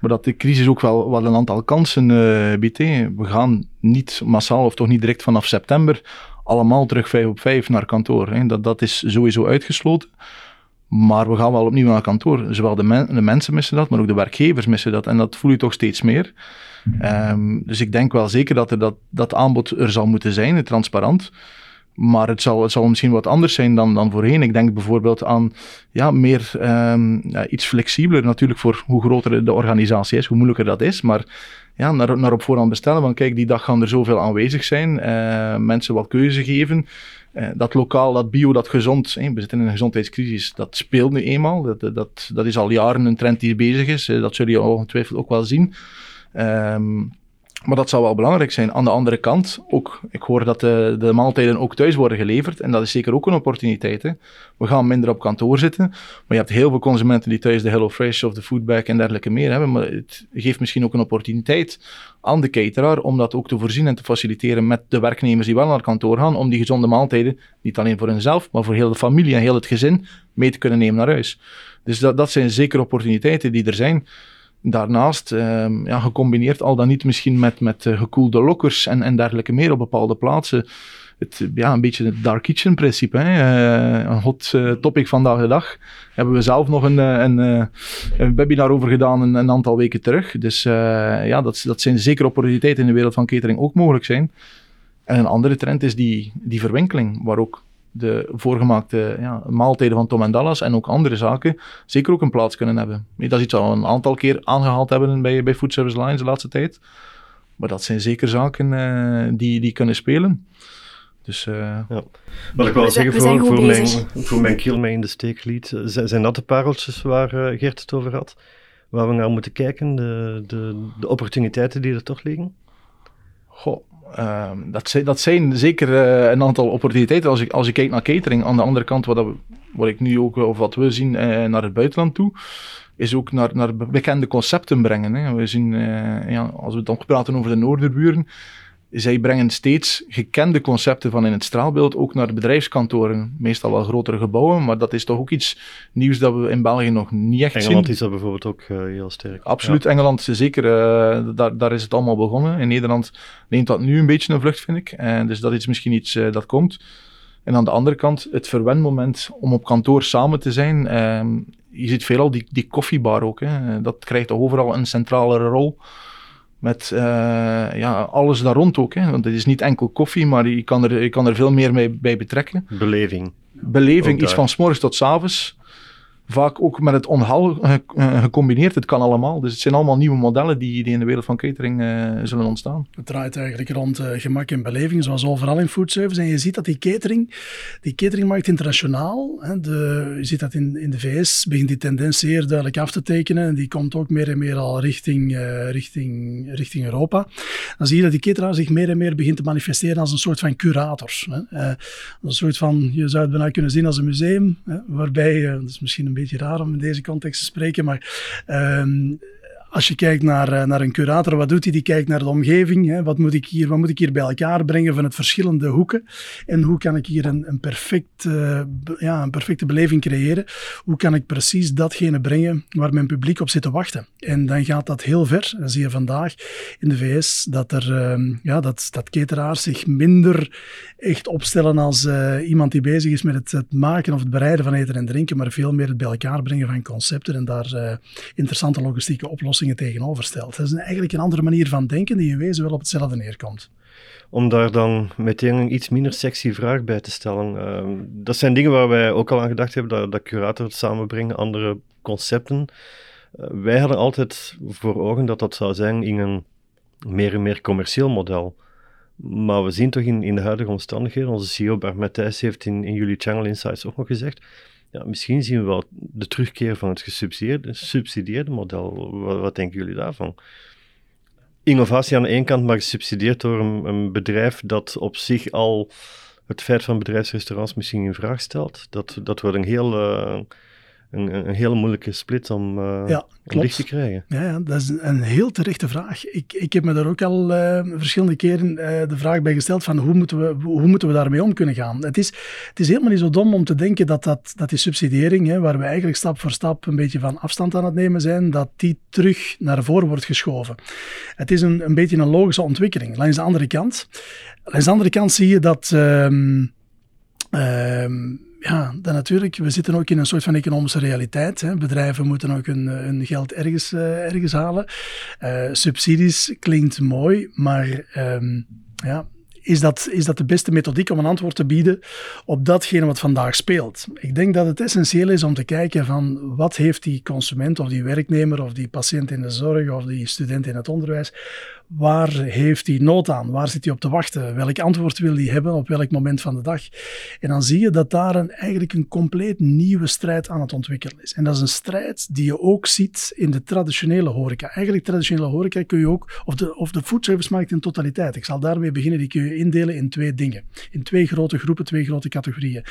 C: maar dat de crisis ook wel, wel een aantal kansen uh, biedt. We gaan niet massaal, of toch niet direct vanaf september, allemaal terug vijf op vijf naar kantoor. Dat, dat is sowieso uitgesloten. Maar we gaan wel opnieuw naar kantoor. Zowel de, men, de mensen missen dat, maar ook de werkgevers missen dat. En dat voel je toch steeds meer. Um, dus ik denk wel zeker dat er dat, dat aanbod er zal moeten zijn, transparant. Maar het zal, het zal misschien wat anders zijn dan, dan voorheen. Ik denk bijvoorbeeld aan ja, meer ja, iets flexibeler, natuurlijk voor hoe groter de organisatie is, hoe moeilijker dat is. Maar ja, naar, naar op voorhand bestellen van kijk, die dag gaan er zoveel aanwezig zijn. Uh, mensen wat keuze geven. Uh, dat lokaal, dat bio, dat gezond, we zitten in een gezondheidscrisis, dat speelt nu eenmaal. Dat, dat, dat is al jaren een trend die bezig is. Dat zullen je ongetwijfeld ook wel zien. Um, maar dat zou wel belangrijk zijn. Aan de andere kant, ook, ik hoor dat de, de maaltijden ook thuis worden geleverd. En dat is zeker ook een opportuniteit. Hè. We gaan minder op kantoor zitten. Maar je hebt heel veel consumenten die thuis de HelloFresh of de Foodbag en dergelijke meer hebben. Maar het geeft misschien ook een opportuniteit aan de cateraar om dat ook te voorzien en te faciliteren met de werknemers die wel naar kantoor gaan. Om die gezonde maaltijden, niet alleen voor henzelf, maar voor heel de familie en heel het gezin, mee te kunnen nemen naar huis. Dus dat, dat zijn zeker opportuniteiten die er zijn. Daarnaast, uh, ja, gecombineerd al dan niet misschien met, met uh, gekoelde lokkers en, en dergelijke meer op bepaalde plaatsen. Het, ja, een beetje het dark kitchen principe. Hè? Uh, een hot uh, topic vandaag de dag. Hebben we zelf nog een, een, een webinar over gedaan een, een, aantal weken terug. Dus ja, dat, dat zijn zeker opportuniteiten in de wereld van catering ook mogelijk zijn. En een andere trend is die, die verwinkeling, waar ook de voorgemaakte ja, maaltijden van Tom en Dallas en ook andere zaken zeker ook een plaats kunnen hebben. Dat is iets wat we een aantal keer aangehaald hebben bij, bij Food Service Lines de laatste tijd. Maar dat zijn zeker zaken uh, die, die kunnen spelen. Dus, uh,
A: ja. Wat ik wel zeggen, voor, voor, mijn, voor mijn kill mij in de steek liet, eh, zijn dat de pareltjes waar uh, Gert het over had? Waar we naar moeten kijken, de, de, de opportuniteiten die er toch liggen?
C: Goh, uh, dat, zijn, dat zijn zeker uh, een aantal opportuniteiten. Als ik, als ik kijk naar catering, aan de andere kant, wat, we, wat ik nu ook, of wat we zien uh, naar het buitenland toe, is ook naar, naar bekende concepten brengen. Hè. We zien, ja, als we dan praten over de Noorderburen, zij brengen steeds gekende concepten van in het straalbeeld ook naar de bedrijfskantoren. Meestal wel grotere gebouwen, maar dat is toch ook iets nieuws dat we in België nog niet echt
A: Engeland
C: zien.
A: is dat bijvoorbeeld ook uh, heel sterk.
C: Absoluut, ja. Engeland zeker. Uh, daar, daar is het allemaal begonnen. In Nederland neemt dat nu een beetje een vlucht, vind ik. En dus dat is misschien iets uh, dat komt. En aan de andere kant, het verwenmoment om op kantoor samen te zijn. Ehm, je ziet veelal die, die koffiebar ook. Hè. Dat krijgt overal een centrale rol. Met uh, ja, alles daar rond ook. Hè. Want het is niet enkel koffie, maar je kan er, je kan er veel meer mee, bij betrekken.
A: Beleving.
C: Beleving, iets van s morgens tot s avonds. Vaak ook met het onhal uh, gecombineerd. Het kan allemaal. Dus het zijn allemaal nieuwe modellen die, die in de wereld van catering uh, zullen ontstaan.
D: Het draait eigenlijk rond gemak en beleving, zoals overal in foodservice. En je ziet dat die catering, die cateringmarkt internationaal, hè, de, je ziet dat in, in de VS, begint die tendens zeer duidelijk af te tekenen. En die komt ook meer en meer al richting, richting, richting Europa. Dan zie je dat die cateraar zich meer en meer begint te manifesteren als een soort van curators. Hè. een soort van, je zou het bijna kunnen zien als een museum, hè, waarbij, dat is misschien een beetje raar om in deze context te spreken, maar um, als je kijkt naar, naar een curator, wat doet hij? Die kijkt naar de omgeving. Hè? Wat, moet ik hier, wat moet ik hier bij elkaar brengen van het verschillende hoeken? En hoe kan ik hier een, een, uh, ja, een perfecte beleving creëren? Hoe kan ik precies datgene brengen waar mijn publiek op zit te wachten? En dan gaat dat heel ver. Dan zie je vandaag in de VS dat, er, uh, ja, dat, dat cateraars zich minder echt opstellen als uh, iemand die bezig is met het, het, maken of het bereiden van eten en drinken, maar veel meer het bij elkaar brengen van concepten en daar interessante logistieke oplossingen stelt. Dat is eigenlijk een andere manier van denken die in wezen wel op hetzelfde neerkomt.
A: Om daar dan meteen een iets minder sexy vraag bij te stellen. Uh, dat zijn dingen waar wij ook al aan gedacht hebben, dat, dat curator samenbrengen, andere concepten. Uh, wij hadden altijd voor ogen dat dat zou zijn in een meer en meer commercieel model. Maar we zien toch in, in de huidige omstandigheden, onze CEO Bart Matthijs heeft in, in jullie Channel Insights ook nog gezegd, ja, misschien zien we wel de terugkeer van het gesubsidieerde subsidieerde model. Wat, denken jullie daarvan? Innovatie aan de ene kant, maar gesubsidieerd door een, bedrijf dat op zich al het feit van bedrijfsrestaurants misschien in vraag stelt. Dat, dat wordt een heel... Uh, een, een, hele moeilijke split om, uh,
D: ja,
A: om dicht te krijgen.
D: Ja, ja, dat is een heel terechte vraag. Ik, ik heb me daar ook al uh, verschillende keren uh, de vraag bij gesteld van hoe moeten, we, hoe moeten we daarmee om kunnen gaan. Het is, het is helemaal niet zo dom om te denken dat, dat, dat die subsidiëring, hè, waar we eigenlijk stap voor stap een beetje van afstand aan het nemen zijn, dat die terug naar voren wordt geschoven. Het is een, een beetje een logische ontwikkeling. Langs de andere kant, langs de andere kant zie je dat... Um, um, ja, dan natuurlijk, we zitten ook in een soort van economische realiteit. Hè. Bedrijven moeten ook hun, hun geld ergens, uh, ergens halen. Uh, subsidies klinkt mooi, maar um, ja, is dat, is dat de beste methodiek om een antwoord te bieden op datgene wat vandaag speelt? Ik denk dat het essentieel is om te kijken van wat heeft die consument of die werknemer of die patiënt in de zorg of die student in het onderwijs, waar heeft hij nood aan? Waar zit hij op te wachten? Welk antwoord wil hij hebben op welk moment van de dag? En dan zie je dat daar een, eigenlijk een compleet nieuwe strijd aan het ontwikkelen is. En dat is een strijd die je ook ziet in de traditionele horeca. Eigenlijk traditionele horeca kun je ook, of de, of de foodservice-markt in totaliteit. Ik zal daarmee beginnen, die kun je indelen in twee dingen. In twee grote groepen, twee grote categorieën.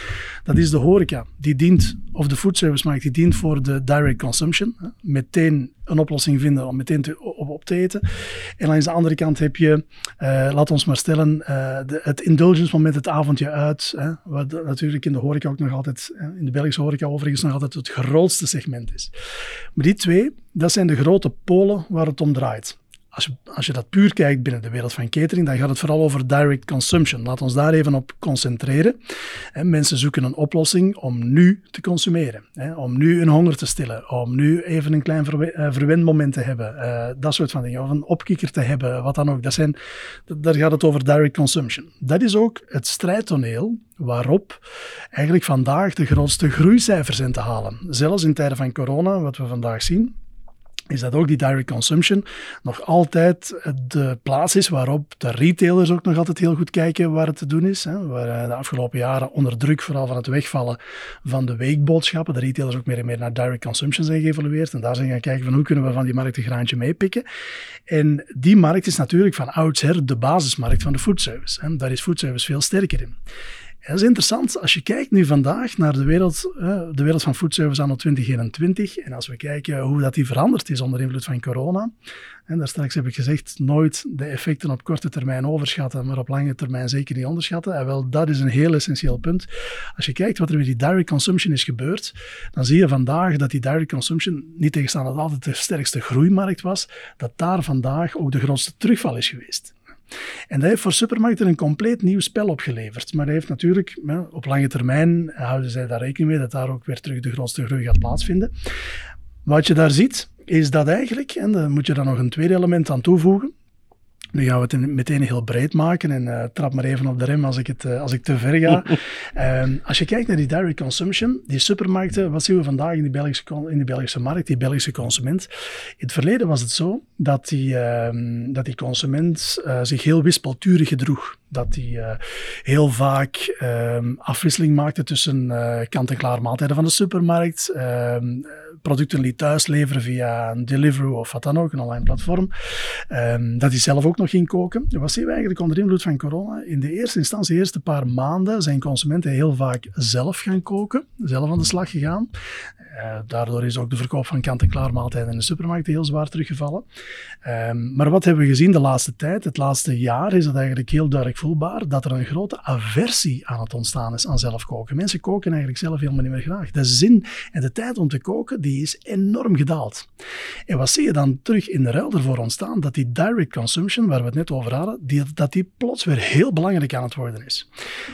D: Dat is de horeca, die dient, of de foodservice-markt, die dient voor de direct consumption. Meteen een oplossing vinden om meteen te, op, te eten. En de andere kant heb je, uh, laat ons maar stellen, uh, de, het indulgence moment, het avondje uit. Hè, wat natuurlijk in de horeca ook nog altijd, in de Belgische horeca overigens nog altijd het grootste segment is. Maar die twee, dat zijn de grote polen waar het om draait. Als je, als je dat puur kijkt binnen de wereld van catering, dan gaat het vooral over direct consumption. Laat ons daar even op concentreren. mensen zoeken een oplossing om nu te consumeren. om nu een honger te stillen. Om nu even een klein verwendmoment te hebben. Uh, dat soort van dingen. Of een opkikker te hebben, wat dan ook. Dat zijn, daar gaat het over direct consumption. Dat is ook het strijdtoneel waarop eigenlijk vandaag de grootste groeicijfers zijn te halen. Zelfs in tijden van corona, wat we vandaag zien is dat ook die direct consumption nog altijd de plaats is waarop de retailers ook nog altijd heel goed kijken waar het te doen is. Hè. Waar de afgelopen jaren onder druk vooral van het wegvallen van de weekboodschappen, de retailers ook meer en meer naar direct consumption zijn geëvolueerd. En daar zijn gaan kijken van hoe kunnen we van die markt een graantje meepikken. En die markt is natuurlijk van oudsher de basismarkt van de foodservice. Hè. Daar is foodservice veel sterker in. Dat is interessant, als je kijkt nu vandaag naar de wereld, de wereld van foodservice anno 2021, en als we kijken hoe dat die veranderd is onder invloed van corona, en daar straks heb ik gezegd, nooit de effecten op korte termijn overschatten, maar op lange termijn zeker niet onderschatten. En wel, dat is een heel essentieel punt. Als je kijkt wat er met die direct consumption is gebeurd, dan zie je vandaag dat die direct consumption, niet tegenstaan dat altijd de sterkste groeimarkt was, dat daar vandaag ook de grootste terugval is geweest. En dat heeft voor supermarkten een compleet nieuw spel opgeleverd. Maar dat heeft natuurlijk, op lange termijn houden zij daar rekening mee dat daar ook weer terug de grootste groei gaat plaatsvinden. Wat je daar ziet, is dat eigenlijk, en daar moet je dan nog een tweede element aan toevoegen, nu gaan we het meteen heel breed maken en uh, trap maar even op de rem als ik, het, uh, als ik te ver ga. um, als je kijkt naar die direct consumption, die supermarkten, wat zien we vandaag in de Belgische, in de Belgische markt, die Belgische consument? In het verleden was het zo dat die, uh, dat die consument uh, zich heel wispelturig gedroeg. Dat hij heel vaak ehm, afwisseling maakte tussen kant-en-klaar maaltijden van de supermarkt, ehm, producten liet thuis leveren via een Deliveroo of wat dan ook, een online platform. dat hij zelf ook nog ging koken. Wat zien we eigenlijk onder invloed van corona? In de eerste instantie, de eerste paar maanden, zijn consumenten heel vaak zelf gaan koken, zelf aan de slag gegaan. Uh, daardoor is ook de verkoop van kant-en-klaar maaltijden in de supermarkt heel zwaar teruggevallen. Um, maar wat hebben we gezien de laatste tijd? Het laatste jaar is het eigenlijk heel duidelijk voelbaar dat er een grote aversie aan het ontstaan is aan zelf koken. Mensen koken eigenlijk zelf helemaal niet meer graag. De zin en de tijd om te koken, die is enorm gedaald. En wat zie je dan terug in de ruil ervoor ontstaan? Dat die direct consumption, waar we het net over hadden, die, dat die plots weer heel belangrijk aan het worden is.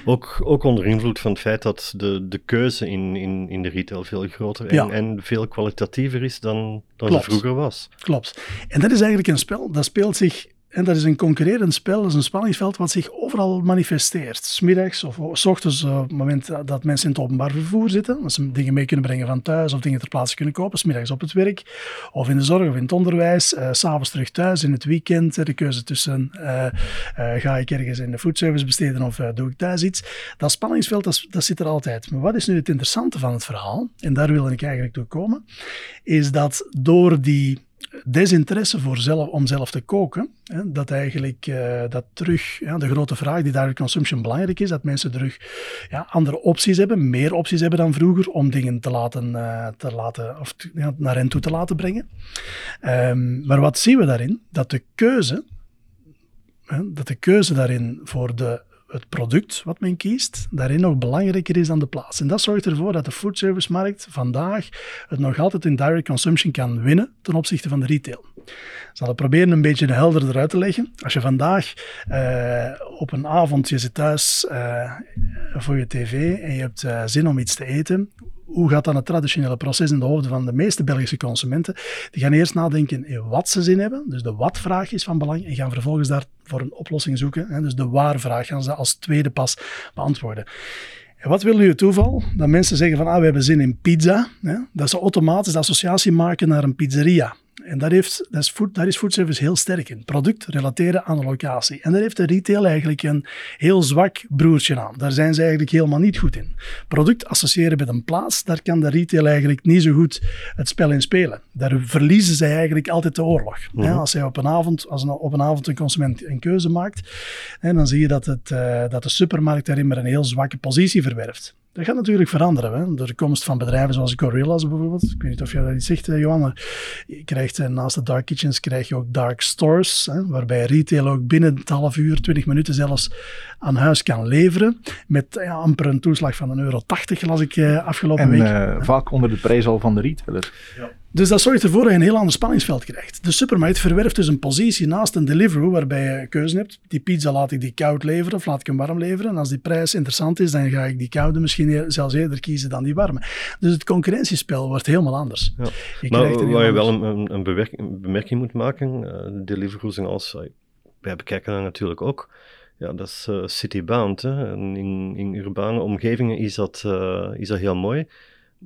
A: Ook, ook onder invloed van het feit dat de, de keuze in, in, in de retail veel groter en, en veel kwalitatiever is dan, dan vroeger was.
D: Klopt. En dat is eigenlijk een spel dat speelt zich en dat is een concurrerend spel, dat is een spanningsveld wat zich overal manifesteert. Smiddags of s ochtends, op het moment dat mensen in het openbaar vervoer zitten, dat ze dingen mee kunnen brengen van thuis of dingen ter plaatse kunnen kopen, smiddags op het werk, of in de zorg of in het onderwijs, uh, s'avonds terug thuis, in het weekend, de keuze tussen ga ik ergens in de foodservice besteden of doe ik thuis iets. Dat spanningsveld, dat, dat zit er altijd. Maar wat is nu het interessante van het verhaal, en daar wil ik eigenlijk toe komen, is dat door die desinteresse voor zelf, om zelf te koken, hè, dat eigenlijk uh, dat terug, ja, de grote vraag die daar consumption belangrijk is, dat mensen terug ja, andere opties hebben, meer opties hebben dan vroeger om dingen te laten, uh, te laten of ja, naar hen toe te laten brengen. Um, maar wat zien we daarin? Dat de keuze, hè, dat de keuze daarin voor de het product wat men kiest daarin nog belangrijker is dan de plaats. En dat zorgt ervoor dat de foodservice-markt vandaag het nog altijd in direct consumption kan winnen ten opzichte van de retail. Ik zal het proberen een beetje helderder uit te leggen. Als je vandaag uh, op een avond, je zit thuis uh, voor je tv en je hebt uh, zin om iets te eten, hoe gaat dan het traditionele proces in de hoofden van de meeste Belgische consumenten? Die gaan eerst nadenken in wat ze zin hebben, dus de wat-vraag is van belang, en gaan vervolgens daarvoor een oplossing zoeken. Dus de waar-vraag gaan ze als tweede pas beantwoorden. En wat wil nu het toeval? Dat mensen zeggen van, ah, we hebben zin in pizza. Dat ze automatisch de associatie maken naar een pizzeria. En daar, heeft, dat is food, daar is foodservice heel sterk in. Product relateren aan de locatie. En daar heeft de retail eigenlijk een heel zwak broertje aan. Daar zijn ze eigenlijk helemaal niet goed in. Product associëren met een plaats, daar kan de retail eigenlijk niet zo goed het spel in spelen. Daar verliezen zij eigenlijk altijd de oorlog. Mm Als zij op een avond, als een, op een avond een consument een keuze maakt, dan zie je dat, het, uh, dat de supermarkt daarin maar een heel zwakke positie verwerft. Dat gaat natuurlijk veranderen. Hè? Door de komst van bedrijven zoals Gorillas bijvoorbeeld. Ik weet niet of jij dat iets zegt, eh, Johan. Je krijgt eh, naast de dark kitchens krijg je ook dark stores. Hè? Waarbij retail ook binnen het half uur, 20 minuten zelfs aan huis kan leveren. Met ja, amper een toeslag van een euro 80, las ik uh, afgelopen
C: en,
D: week.
C: En vaak onder de prijs al van de retailer.
D: Ja. Dus dat zorgt ervoor dat je een heel ander spanningsveld krijgt. De supermarkt verwerft dus een positie naast een Deliveroo waarbij je keuze hebt. Die pizza laat ik die koud leveren of laat ik hem warm leveren. En als die prijs interessant is, dan ga ik die koude misschien zelfs eerder kiezen dan die warme. Dus het concurrentiespel wordt helemaal anders. Ja.
A: Je maar waar je wel een, een, een, bemerking moet maken, uh, Deliveroo's en als, wij bekijken dat natuurlijk ook, ja, dat is uh, citybound. In, in urbane omgevingen is dat, uh, is dat heel mooi.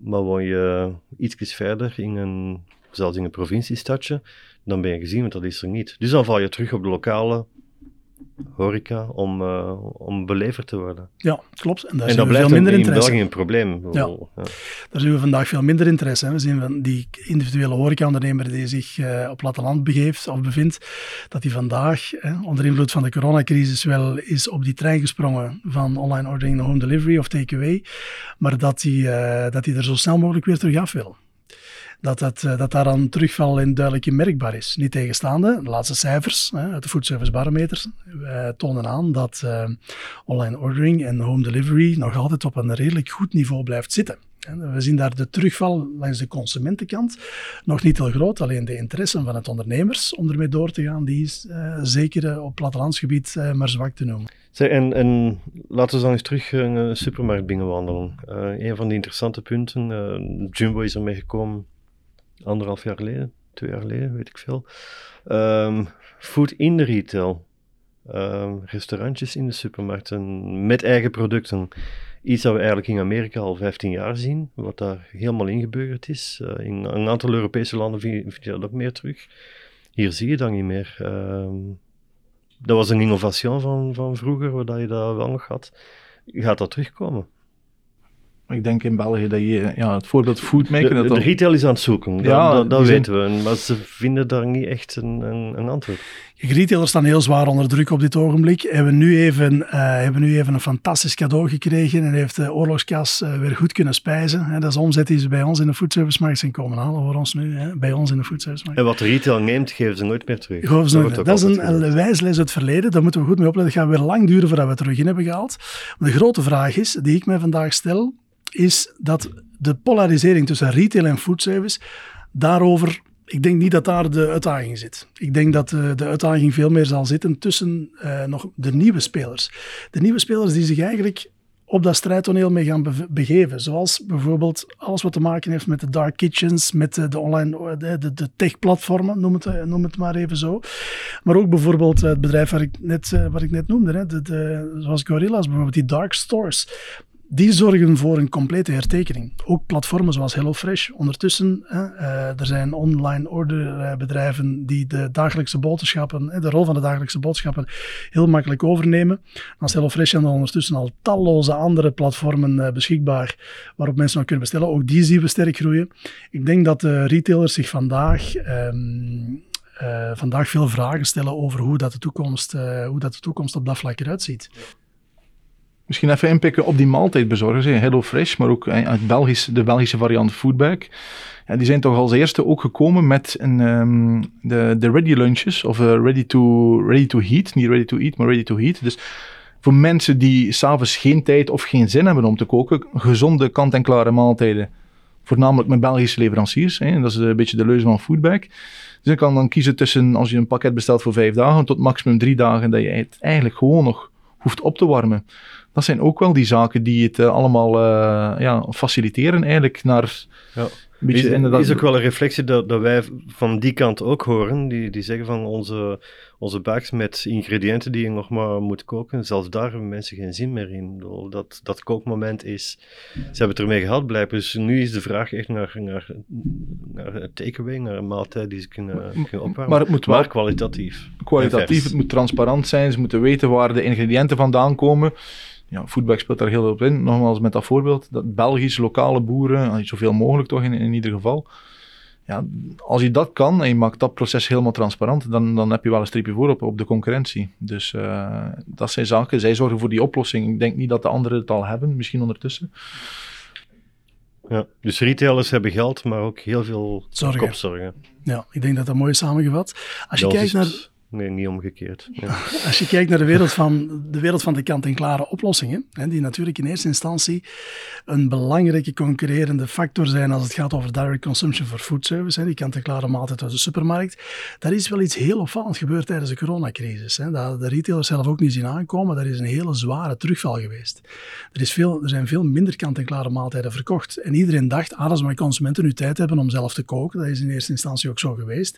A: Maar woon je iets verder, in een, zelfs in een provinciestadje, dan ben je gezien, want dat is er niet. Dus dan val je terug op de lokale horeca om, uh, om beleverd te worden.
D: Ja, klopt.
A: En, daar en dat blijft veel minder in interesse. België een probleem.
D: Ja. ja. Daar zien we vandaag veel minder interesse. Hè. We zien van die individuele horecaondernemer die zich uh, op platteland begeeft of bevindt, dat hij vandaag hè, onder invloed van de coronacrisis wel is op die trein gesprongen van online ordering naar home delivery of takeaway, maar dat hij, uh, dat hij er zo snel mogelijk weer terug af wil dat, dat, eh, dat daar een terugval in duidelijk merkbaar is. Niet tegenstaande, de laatste cijfers hè, uit de Food Service Barometer uh, tonen aan dat uh, online ordering en home delivery nog altijd op een redelijk goed niveau blijft zitten. We zien daar de terugval langs de consumentenkant nog niet heel groot. Alleen de interesse van het ondernemers om ermee door te gaan, die is uh, zeker op plattelandsgebied uh, maar zwak te noemen.
A: En, en laten we dan eens terug een supermarkt binnenwandelen. Een van de interessante punten, Jumbo is ermee gekomen anderhalf jaar geleden, twee jaar geleden, weet ik veel. Um, food in de retail. Um, restaurantjes in de supermarkten met eigen producten. Iets dat we eigenlijk in Amerika al 15 jaar zien, wat daar helemaal ingebeurd is. Uh, in een aantal Europese landen vind je, dat ook meer terug. Hier zie je dat niet meer. Um, dat was een innovatie van, van vroeger, waar je dat wel nog had. Gaat dat terugkomen?
C: Ik denk in België dat je ja, het voorbeeld foodmaker...
A: De, de, retail is aan het zoeken, dat, ja, dat, dat weten we. Maar ze vinden daar niet echt een, een, een antwoord.
D: Retailers staan heel zwaar onder druk op dit ogenblik. Hebben nu even, uh, hebben nu even een fantastisch cadeau gekregen en heeft de oorlogskas uh, weer goed kunnen spijzen. Hè, dat is omzet die ze bij ons in de foodservice zijn komen halen voor ons nu, hè, bij ons in de foodservice
A: En wat de retail neemt, geven ze nooit meer terug.
D: Dat, dat, dat is een, een wijsles uit het verleden, daar moeten we goed mee opletten. Het gaat weer lang duren voordat we het terug in hebben gehaald. Maar de grote vraag is, die ik mij vandaag stel, is dat de polarisering tussen retail en foodservice, daarover, ik denk niet dat daar de uitdaging zit. Ik denk dat de, de uitdaging veel meer zal zitten tussen uh, nog de nieuwe spelers. De nieuwe spelers die zich eigenlijk op dat strijdtoneel mee gaan begeven. Zoals bijvoorbeeld alles wat te maken heeft met de dark kitchens, met de, de online, de, de, noem het, noem het maar even zo. Maar ook bijvoorbeeld het bedrijf waar ik net, eh, wat ik net noemde, hè, zoals Gorilla's, bijvoorbeeld die dark stores die zorgen voor een complete hertekening. Ook platformen zoals HelloFresh. Ondertussen, uh, er zijn online orderbedrijven die de dagelijkse boodschappen, de rol van de dagelijkse boodschappen, heel makkelijk overnemen. Als HelloFresh zijn er ondertussen al talloze andere platformen uh, beschikbaar waarop mensen nog kunnen bestellen. Ook die zien we sterk groeien. Ik denk dat de retailers zich vandaag uh, vandaag veel vragen stellen over hoe dat de toekomst, uh, hoe dat de toekomst op dat vlak eruit ziet.
C: Misschien even inpikken op die maaltijdbezorgers, Hello Fresh, maar ook het Belgisch, de Belgische variant Foodback. Ja, die zijn toch als eerste ook gekomen met een, um, de, de ready lunches, of uh, ready, to, ready to heat. Niet ready to eat, maar ready to heat. Dus voor mensen die s'avonds geen tijd of geen zin hebben om te koken, gezonde kant-en-klare maaltijden. Voornamelijk met Belgische leveranciers. Hè, dat is een beetje de leuze van Foodback. Dus je kan dan kiezen tussen, als je een pakket bestelt voor vijf dagen, tot maximum drie dagen, dat je het eigenlijk gewoon nog hoeft op te warmen dat zijn ook wel die zaken die het uh, allemaal uh, ja, faciliteren eigenlijk naar...
A: Ja. Is, inderdaad... is ook wel een reflectie dat, dat wij van die kant ook horen. Die, die zeggen van onze, onze baks met ingrediënten die je nog maar moet koken. Zelfs daar hebben mensen geen zin meer in. Dat, dat kookmoment is. Ze hebben het ermee gehad blijven. Dus nu is de vraag echt naar, naar, naar een takeaway, naar een maaltijd die ze kunnen, kunnen opwarmen.
C: Maar het moet wel
A: kwalitatief.
C: Kwalitatief, het moet transparant zijn. Ze moeten weten waar de ingrediënten vandaan komen ja, Foodback speelt daar heel veel op in. Nogmaals met dat voorbeeld, dat Belgisch, lokale boeren, zoveel mogelijk toch in, in ieder geval. Ja, als je dat kan en je maakt dat proces helemaal transparant, dan, dan heb je wel een streepje voor op, op de concurrentie. Dus uh, dat zijn zaken, zij zorgen voor die oplossing. Ik denk niet dat de anderen het al hebben, misschien ondertussen.
A: Ja, dus retailers hebben geld, maar ook heel veel
D: zorgen.
A: kopzorgen.
D: Ja, ik denk dat dat mooi is samengevat. Als je kijkt naar
A: Nee, niet omgekeerd.
D: Als je kijkt naar de wereld van de, wereld van de kant-en-klare oplossingen, hè, die natuurlijk in eerste instantie een belangrijke concurrerende factor zijn als het gaat over direct consumption for food service, hè, die kant-en-klare maaltijd uit de supermarkt, daar is wel iets heel opvallend gebeurd tijdens de coronacrisis. Hè. Dat de retailers zelf ook niet zien aankomen, daar is een hele zware terugval geweest. Er, is veel, er zijn veel minder kant-en-klare maaltijden verkocht. En iedereen dacht, ah, als mijn consumenten nu tijd hebben om zelf te koken, dat is in eerste instantie ook zo geweest.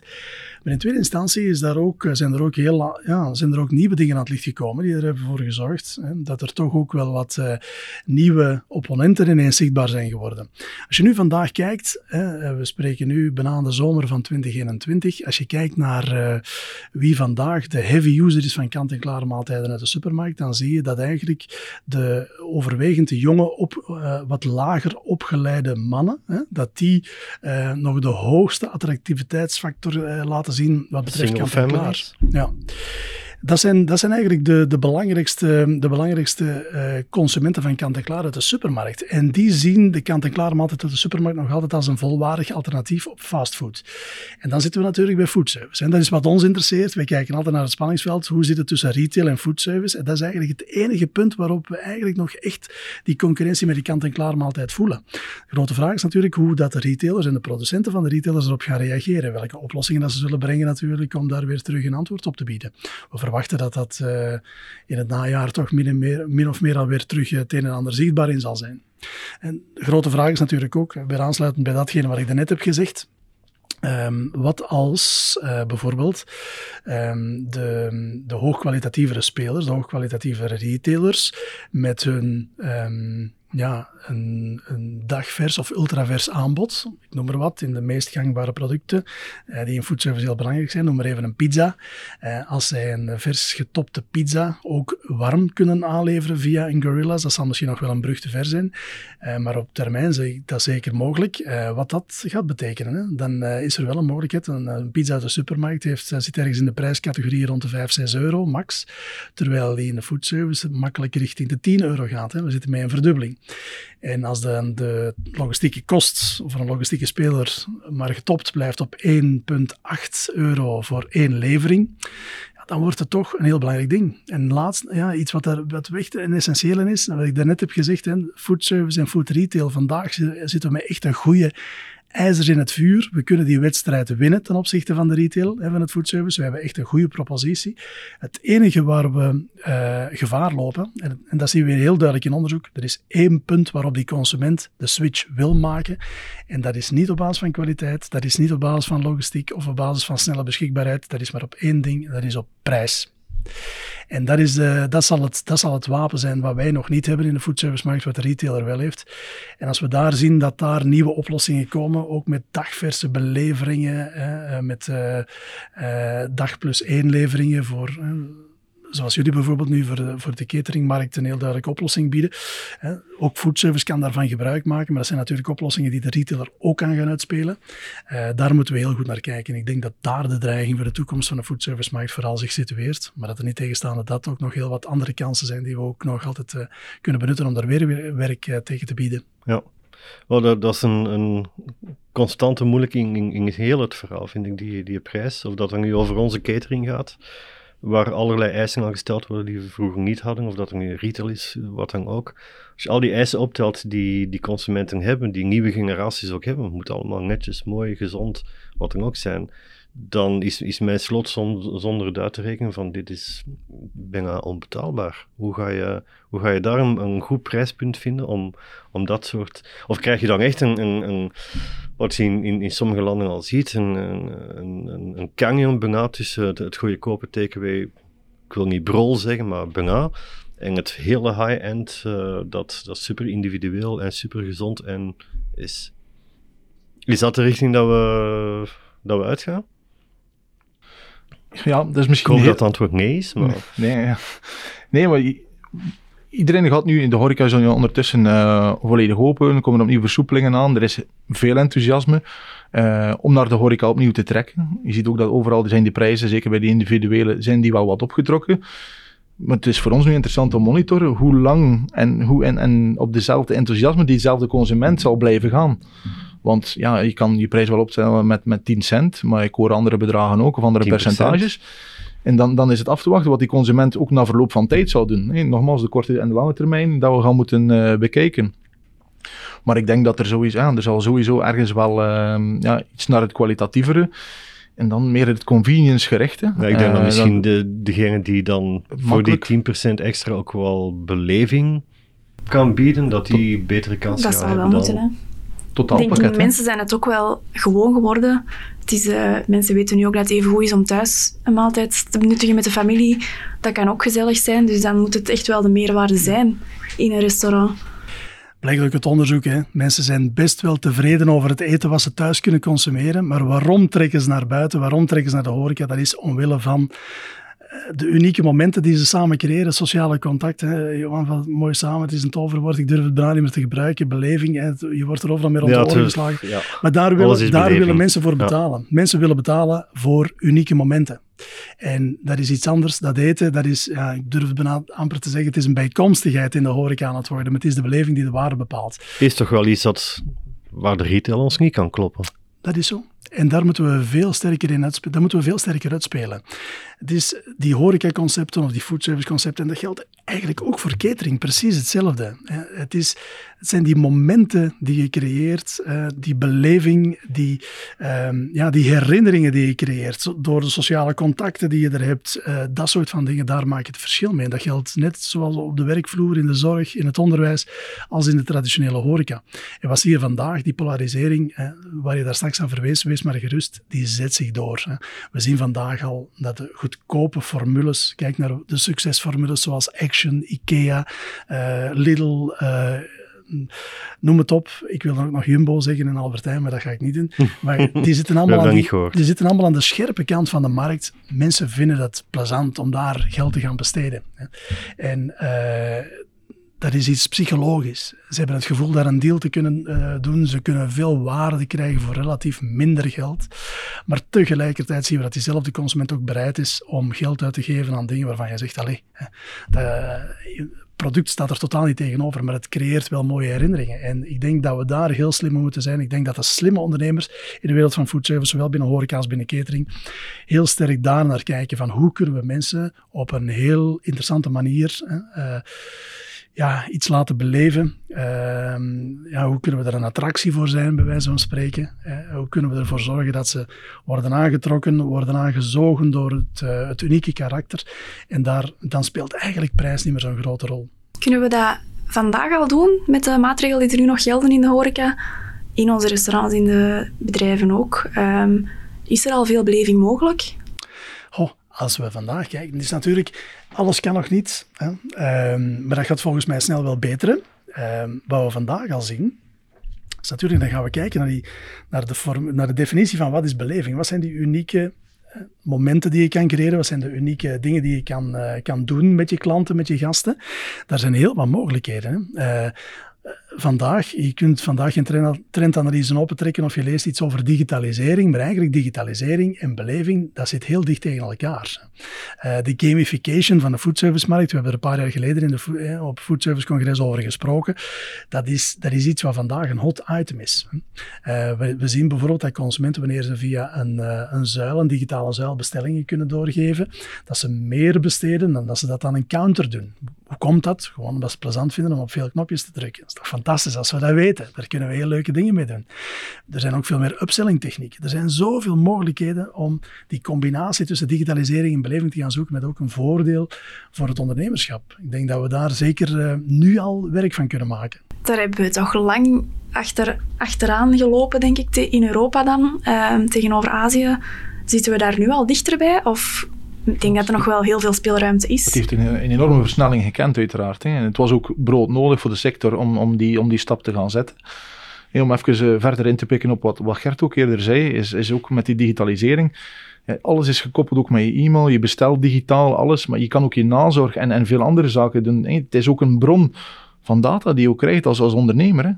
D: Maar in tweede instantie is daar ook zijn er ook, heel, ja, zijn er ook nieuwe dingen aan het licht gekomen die er hebben voor gezorgd hè, dat er toch ook wel wat uh, nieuwe opponenten ineens zichtbaar zijn geworden. Als je nu vandaag kijkt, hè, we spreken nu bijna de zomer van 2021, als je kijkt naar uh, wie vandaag de heavy user is van kant-en-klare maaltijden uit de supermarkt, dan zie je dat eigenlijk de overwegend de jonge, op, uh, wat lager opgeleide mannen, hè, dat die nog de hoogste attractiviteitsfactor laten zien wat betreft kant-en-klaar. Ja dat zijn, dat zijn eigenlijk de, de belangrijkste, de belangrijkste uh, consumenten van kant-en-klaar uit de supermarkt. En die zien de kant-en-klaar maaltijd uit de supermarkt nog altijd als een volwaardig alternatief op fastfood. En dan zitten we natuurlijk bij foodservice. En dat is wat ons interesseert. Wij kijken altijd naar het spanningsveld. Hoe zit het tussen retail en foodservice? En dat is eigenlijk het enige punt waarop we eigenlijk nog echt die concurrentie met die kant-en-klaar maaltijd voelen. De grote vraag is natuurlijk hoe dat de retailers en de producenten van de retailers erop gaan reageren. Welke oplossingen dat ze zullen brengen natuurlijk om daar weer terug een antwoord op te bieden. Verwachten dat dat uh, in het najaar toch min, meer, min of meer alweer terug het een en ander zichtbaar in zal zijn. En de grote vraag is natuurlijk ook, weer aansluitend bij datgene wat ik daarnet heb gezegd, Um, wat als bijvoorbeeld um, de, de hoogkwalitatievere spelers, de hoogkwalitatievere retailers, met hun um, ja, een, dagvers of ultravers aanbod. Ik noem maar wat, in de meest gangbare producten eh, die in foodservice heel belangrijk zijn. Noem maar even een pizza. Eh, als zij een vers getopte pizza ook warm kunnen aanleveren via een Gorilla's, dat zal misschien nog wel een brug te ver zijn. Eh, maar op termijn zeg ik dat zeker mogelijk. Eh, wat dat gaat betekenen, hè? dan eh, is er wel een mogelijkheid. Een, een, pizza uit de supermarkt heeft, zit ergens in de prijscategorie rond de 5, 6 euro max. Terwijl die in de foodservice makkelijk richting de 10 euro gaat. Hè? We zitten met een verdubbeling. En als dan de logistieke kost voor een logistieke speler maar getopt blijft op 1,8 euro voor één levering, dan wordt het toch een heel belangrijk ding. En laatst, ja, iets wat, daar, wat echt een essentieel is, wat ik daarnet heb gezegd, hè, food service en food retail, vandaag zitten we met echt een goede ijzers in het vuur. We kunnen die wedstrijd winnen ten opzichte van de retail en van het foodservice. We hebben echt een goede propositie. Het enige waar we uh, gevaar lopen, en, en, dat zien we heel duidelijk in onderzoek, er is één punt waarop die consument de switch wil maken. En dat is niet op basis van kwaliteit, dat is niet op basis van logistiek of op basis van snelle beschikbaarheid. Dat is maar op één ding, dat is op prijs. En dat, is de, dat, zal het, dat zal het wapen zijn wat wij nog niet hebben in de foodservice-markt, wat de retailer wel heeft. En als we daar zien dat daar nieuwe oplossingen komen, ook met dagverse beleveringen, eh, met uh, dag plus één leveringen voor zoals jullie bijvoorbeeld nu voor de, voor de cateringmarkt een heel duidelijke oplossing bieden. Ook foodservice kan daarvan gebruik maken, maar dat zijn natuurlijk oplossingen die de retailer ook kan gaan uitspelen. Uh, daar moeten we heel goed naar kijken. Ik denk dat daar de dreiging voor de toekomst van de foodservice-markt vooral zich situeert. Maar dat er niet tegenstaande dat ook nog heel wat andere kansen zijn die we ook nog altijd uh, kunnen benutten om daar weer werk uh, tegen te bieden.
A: Ja. Well, dat, is een, constante moeilijking in, in, heel het verhaal, vind ik, die, die prijs. Of dat dan nu over onze catering gaat waar allerlei eisen aan gesteld worden die we vroeger niet hadden, of dat er nu retail is, wat dan ook. Als je al die eisen optelt die die consumenten hebben, die nieuwe generaties ook hebben, moet allemaal netjes, mooi, gezond, wat dan ook zijn, dan is, is mijn slot zonder het uit te rekenen van dit is bijna onbetaalbaar. Hoe ga je, hoe ga je daar een, goed prijspunt vinden om, om dat soort... Of krijg je dan echt een, een, een wat je in, in, sommige landen al ziet, een, een, een, een canyon bijna tussen het, het goedkope TKW, ik wil niet brol zeggen, maar bijna, en het hele high-end, uh, dat, dat super individueel en super gezond en is. Is dat de richting dat we, dat we uitgaan?
C: Ja, dat is misschien...
A: Ik hoop dat het antwoord nee is, maar...
C: Nee, nee, nee maar iedereen gaat nu in de horeca zo ondertussen uh, volledig open. Er komen opnieuw versoepelingen aan. Er is veel enthousiasme uh, om naar de horeca opnieuw te trekken. Je ziet ook dat overal zijn die prijzen, zeker bij de individuele, zijn die wel wat opgetrokken. Maar het is voor ons nu interessant om monitoren hoe lang en, hoe, en, en op dezelfde enthousiasme diezelfde consument zal blijven gaan. Want ja, je kan je prijs wel opstellen met, met 10 cent, maar ik hoor andere bedragen ook of andere percentages. En dan, dan is het af te wachten wat die consument ook na verloop van tijd zal doen. Nee, nogmaals, de korte en de lange termijn, dat we gaan moeten uh, bekijken. Maar ik denk dat er sowieso, ja, er zal sowieso ergens wel uh, ja, iets naar het kwalitatievere en dan meer het convenience gerechte.
A: Ja, ik denk uh, dat misschien dan, de, degene die dan voor die 10% extra ook wel beleving kan bieden, dat die betere kansen
B: hebben. Dat zou wel moeten, hè?
C: Totaalpakket.
B: Denk, mensen zijn het ook wel gewoon geworden. Het is, uh, mensen weten nu ook dat het even goed is om thuis een maaltijd te benuttigen met de familie. Dat kan ook gezellig zijn, dus dan moet het echt wel de meerwaarde zijn in een restaurant.
D: Blijkt ook het onderzoek. Hè. Mensen zijn best wel tevreden over het eten wat ze thuis kunnen consumeren. Maar waarom trekken ze naar buiten? Waarom trekken ze naar de horeca? Dat is omwille van de unieke momenten die ze samen creëren, sociale contact. Hè. Johan van mooi samen, het is een toverwoord, ik durf het bijna niet meer te gebruiken. Beleving, hè. je wordt er overal meer rond ja, de oren geslagen. Ja. Maar daar, willen, daar willen mensen voor betalen. Mensen willen betalen voor unieke momenten. En dat is iets anders. Dat eten, dat is, ja, ik durf het bijna amper te zeggen, het is een bijkomstigheid in de horeca aan het worden. Maar het is de beleving die de waarde bepaalt.
A: Is toch wel iets dat, waar de retail ons niet kan kloppen?
D: Dat is zo. En daar moeten we veel sterker in uitspelen. Daar moeten we veel sterker uitspelen. Het is die horecaconcepten of die foodservice-concepten, en dat geldt eigenlijk ook voor catering, precies hetzelfde. Het, is, het zijn die momenten die je creëert, eh, die beleving, die, ehm, ja, die herinneringen die je creëert, door de sociale contacten die je er hebt, eh, dat soort van dingen, daar maak je het verschil mee. Dat geldt net zoals op de werkvloer, in de zorg, in het onderwijs, als in de traditionele horeca. En wat zie je vandaag, die polarisering, waar je daar straks aan verwees, wees maar gerust, die zet zich door. We zien vandaag al dat de goedkope formules, kijk naar de succesformules zoals Action, IKEA, uh, Lidl, uh, noem het op. Ik wil dan ook nog Jumbo zeggen en Albertijn, maar dat ga ik niet doen. Maar die zitten allemaal, aan, die, die, zitten allemaal aan de scherpe kant van de markt. Mensen vinden het plezant om daar geld te gaan besteden. En uh, dat is iets psychologisch. Ze hebben het gevoel daar een deal te kunnen uh, doen. Ze kunnen veel waarde krijgen voor relatief minder geld. Maar tegelijkertijd zien we dat diezelfde consument ook bereid is om geld uit te geven aan dingen waarvan je zegt, allee, product staat er totaal niet tegenover, maar het creëert wel mooie herinneringen. En ik denk dat we daar heel slim moeten zijn. Ik denk dat de slimme ondernemers in de wereld van foodservice, zowel binnen horeca als binnen catering, heel sterk daar naar kijken van hoe kunnen we mensen op een heel interessante manier... Uh, ja, iets laten beleven. Ehm, ja, hoe kunnen we er een attractie voor zijn, bij wijze van spreken? Uh, hoe kunnen we ervoor zorgen dat ze worden aangetrokken, worden aangezogen door het, uh, het unieke karakter? En daar, dan speelt eigenlijk prijs niet meer zo'n grote rol.
B: Kunnen we dat vandaag al doen met de maatregelen die er nu nog gelden in de horeca? In onze restaurants, in de bedrijven ook. Um, is er al veel beleving mogelijk?
D: Als we vandaag kijken, is natuurlijk, alles kan nog niet. Hè? Ehm, maar dat gaat volgens mij snel wel beteren. Ehm, wat we vandaag al zien, is natuurlijk, dan gaan we kijken naar, die, naar, de naar de definitie van wat is beleving. Wat zijn die unieke eh, momenten die je kan creëren? Wat zijn de unieke dingen die je kan, uh, kan doen met je klanten, met je gasten? Daar zijn heel wat mogelijkheden. Hè? Uh, vandaag, je kunt vandaag geen trendanalyse opentrekken of je leest iets over digitalisering, maar eigenlijk digitalisering en beleving, dat zit heel dicht tegen elkaar. Uh, de gamification van de foodservice-markt, we hebben er een paar jaar geleden in de, eh, op Foodservice Congres over gesproken, dat is, dat is iets wat vandaag een hot item is. Uh, we, we, zien bijvoorbeeld dat consumenten, wanneer ze via een, een zuil, een digitale zuil, bestellingen kunnen doorgeven, dat ze meer besteden dan dat ze dat aan een counter doen. Hoe komt dat? Gewoon omdat ze het plezant vinden om op veel knopjes te drukken. Dat is toch fantastisch als we dat weten. Daar kunnen we heel leuke dingen mee doen. Er zijn ook veel meer upselling technieken. Er zijn zoveel mogelijkheden om die combinatie tussen digitalisering en beleving te gaan zoeken met ook een voordeel voor het ondernemerschap. Ik denk dat we daar zeker uh, nu al werk van kunnen maken.
B: Daar hebben we toch lang achter, achteraan gelopen, denk ik, in Europa dan. Uh, tegenover Azië. Zitten we daar nu al dichterbij? Of ik denk dat er nog wel heel veel speelruimte is.
C: Het heeft een, enorme versnelling gekend, uiteraard. Hè. En het was ook brood nodig voor de sector om, om, die, om die stap te gaan zetten. om even uh, verder in te pikken op wat, wat Gert ook eerder zei, is, is ook met die digitalisering. alles is gekoppeld ook met je e-mail, je bestelt digitaal alles, maar je kan ook je nazorg en, en veel andere zaken doen. Het is ook een bron van data die je ook krijgt als, als ondernemer. Hè.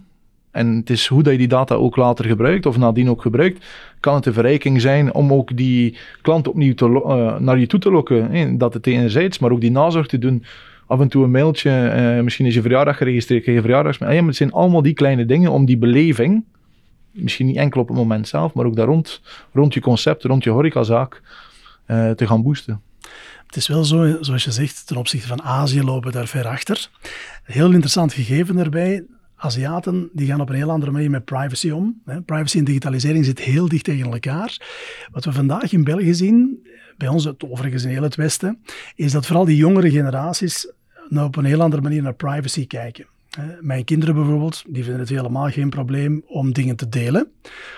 C: En het is hoe dat je die data ook later gebruikt, of nadien ook gebruikt, kan het een verrijking zijn om ook die klant opnieuw te uh, naar je toe te lokken. Dat het enerzijds, maar ook die nazorg te doen. Af en toe een mailtje, uh, misschien is je verjaardag geregistreerd, je verjaardags. Ja, het zijn allemaal die kleine dingen om die beleving, misschien niet enkel op het moment zelf, maar ook daar rond, rond je concept, rond je horecazaak, uh, te gaan boosten.
D: Het is wel zo, zoals je zegt, ten opzichte van Azië lopen we daar ver achter. Heel interessant gegeven daarbij Aziaten die gaan op een heel andere manier met privacy om. Privacy en digitalisering zitten heel dicht tegen elkaar. Wat we vandaag in België zien, bij ons het, overigens in heel het Westen, is dat vooral die jongere generaties nou op een heel andere manier naar privacy kijken. Mijn kinderen bijvoorbeeld, die vinden het helemaal geen probleem om dingen te delen,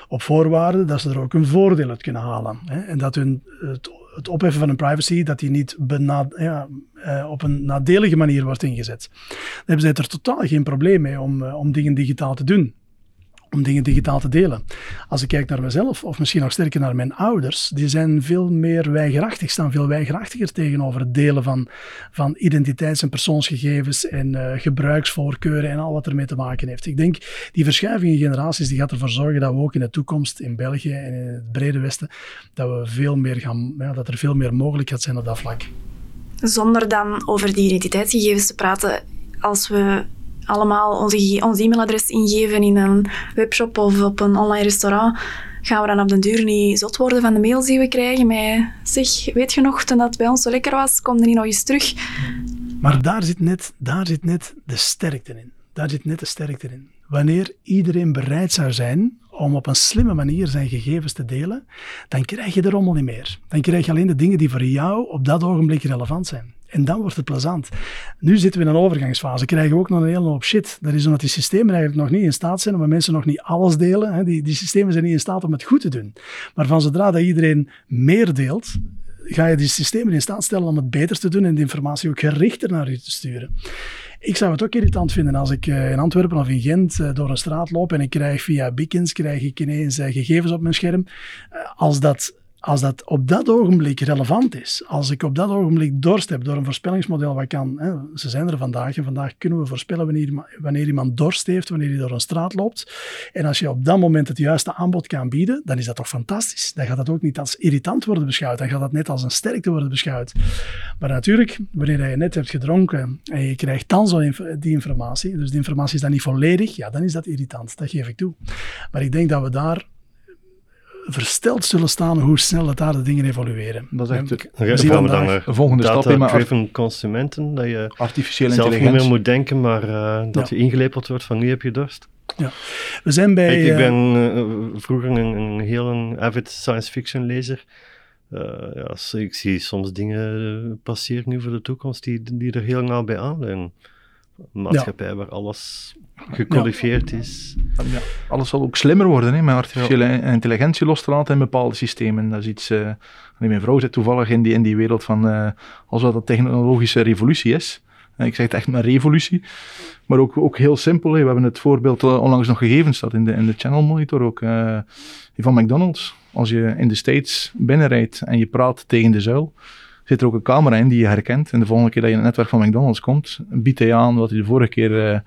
D: op voorwaarde dat ze er ook een voordeel uit kunnen halen. En dat hun, het, het opheffen van hun privacy, dat die niet ja, eh, op een nadelige manier wordt ingezet. Dan hebben ze er totaal geen probleem mee om, eh, om dingen digitaal te doen om dingen digitaal te delen. Als ik kijk naar mezelf, of misschien nog sterker naar mijn ouders, die zijn veel meer weigerachtig, staan veel weigerachtiger tegenover het delen van, van identiteits- en persoonsgegevens en uh, gebruiksvoorkeuren en al wat ermee te maken heeft. Ik denk, die verschuiving in generaties, die gaat ervoor zorgen dat we ook in de toekomst in België en in het brede Westen, dat, we veel meer gaan, ja, dat er veel meer mogelijk gaat zijn op dat vlak.
B: Zonder dan over die identiteitsgegevens te praten, als we allemaal onze, ons e-mailadres ingeven in een webshop of op een online restaurant, gaan we dan op den duur niet zot worden van de mails die we krijgen met zeg, weet je nog, toen dat bij ons zo lekker was, kom er niet nog eens terug.
D: Maar daar zit net, daar zit net de sterkte in. Daar zit net de sterkte in. Wanneer iedereen bereid zou zijn om op een slimme manier zijn gegevens te delen, dan krijg je de rommel niet meer. Dan krijg je alleen de dingen die voor jou op dat ogenblik relevant zijn. En dan wordt het plezant. Nu zitten we in een overgangsfase. Krijgen we ook nog een hele hoop shit. Dat is omdat die systemen eigenlijk nog niet in staat zijn, omdat mensen nog niet alles delen. Hè. Die, die systemen zijn niet in staat om het goed te doen. Maar van zodra dat iedereen meer deelt, ga je die systemen in staat stellen om het beter te doen en de informatie ook gerichter naar u te sturen. Ik zou het ook irritant vinden als ik eh, in Antwerpen of in Gent eh, door een straat loop en ik krijg via beacons krijg ik ineens eh, gegevens op mijn scherm. Als dat als dat op dat ogenblik relevant is, als ik op dat ogenblik dorst heb door een voorspellingsmodel wat kan, hè, ze zijn er vandaag en vandaag kunnen we voorspellen wanneer, wanneer iemand dorst heeft, wanneer hij door een straat loopt. En als je op dat moment het juiste aanbod kan bieden, dan is dat toch fantastisch. Dan gaat dat ook niet als irritant worden beschouwd, dan gaat dat net als een sterkte worden beschouwd. Maar natuurlijk, wanneer je net hebt gedronken en je krijgt dan zo die informatie, dus die informatie is dan niet volledig, ja, dan is dat irritant, dat geef ik toe. Maar ik denk dat we daar versteld zullen staan hoe snel het daar de dingen evolueren.
A: Dat is echt de, we dan de volgende stap in. driven consumenten, dat je
C: artificiële
A: zelf niet meer moet denken, maar uh, dat je ingelepeld wordt van nu heb je dorst.
D: Ja. We zijn bij...
A: ik, ik ben uh, vroeger een, een heel een avid science fiction lezer. Uh, ja, ik zie soms dingen passeren nu voor de toekomst die, die er heel nauw bij aanleunen maatschappij waar alles gecodifieerd is.
C: Ja, alles zal ook slimmer worden, hè, met artificiële intelligentie los te laten in bepaalde systemen. Dat is iets... Uh, mijn vrouw zit toevallig in die, in die wereld van... Uh, als dat een technologische revolutie is. Ik zeg het echt een revolutie. Maar ook, ook heel simpel. Hè. We hebben het voorbeeld eh, onlangs nog gegeven, staat in de, in de channel monitor ook, van McDonald's. Als je in de States binnenrijdt en je praat tegen de zuil, zit er ook een camera in die je herkent. En de volgende keer dat je in het netwerk van McDonald's komt, biedt hij aan wat hij de vorige keer,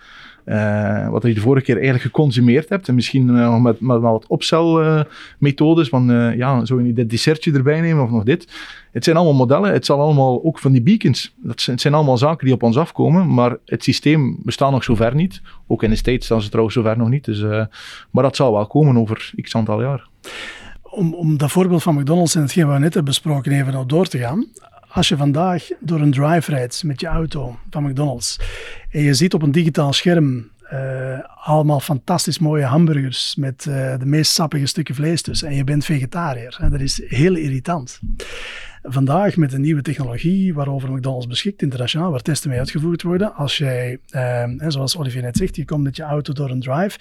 C: uh, wat hij de vorige keer eigenlijk geconsumeerd hebt. En misschien nog met, met wat opcelmethodes, van ja, zou je dit dessertje erbij nemen of nog dit. Het zijn allemaal modellen, het zal allemaal ook van die beacons. Dat zijn, het zijn allemaal zaken die op ons afkomen, maar het systeem bestaat nog zover niet. Ook in de States staan ze trouwens zover nog niet. Dus, maar dat zal wel komen over x aantal jaar
D: om, om dat voorbeeld van McDonald's en hetgeen we net hebben besproken even nog door te gaan. Als je vandaag door een drive rijdt met je auto van McDonald's en je ziet op een digitaal scherm uh, allemaal fantastisch mooie hamburgers met uh, de meest sappige stukken vlees tussen en je bent vegetariër. Dat is heel irritant. Vandaag met een nieuwe technologie waarover McDonald's beschikt internationaal, waar testen mee uitgevoerd worden. Als jij, uh, zoals Olivier net zegt, je komt met je auto door een drive,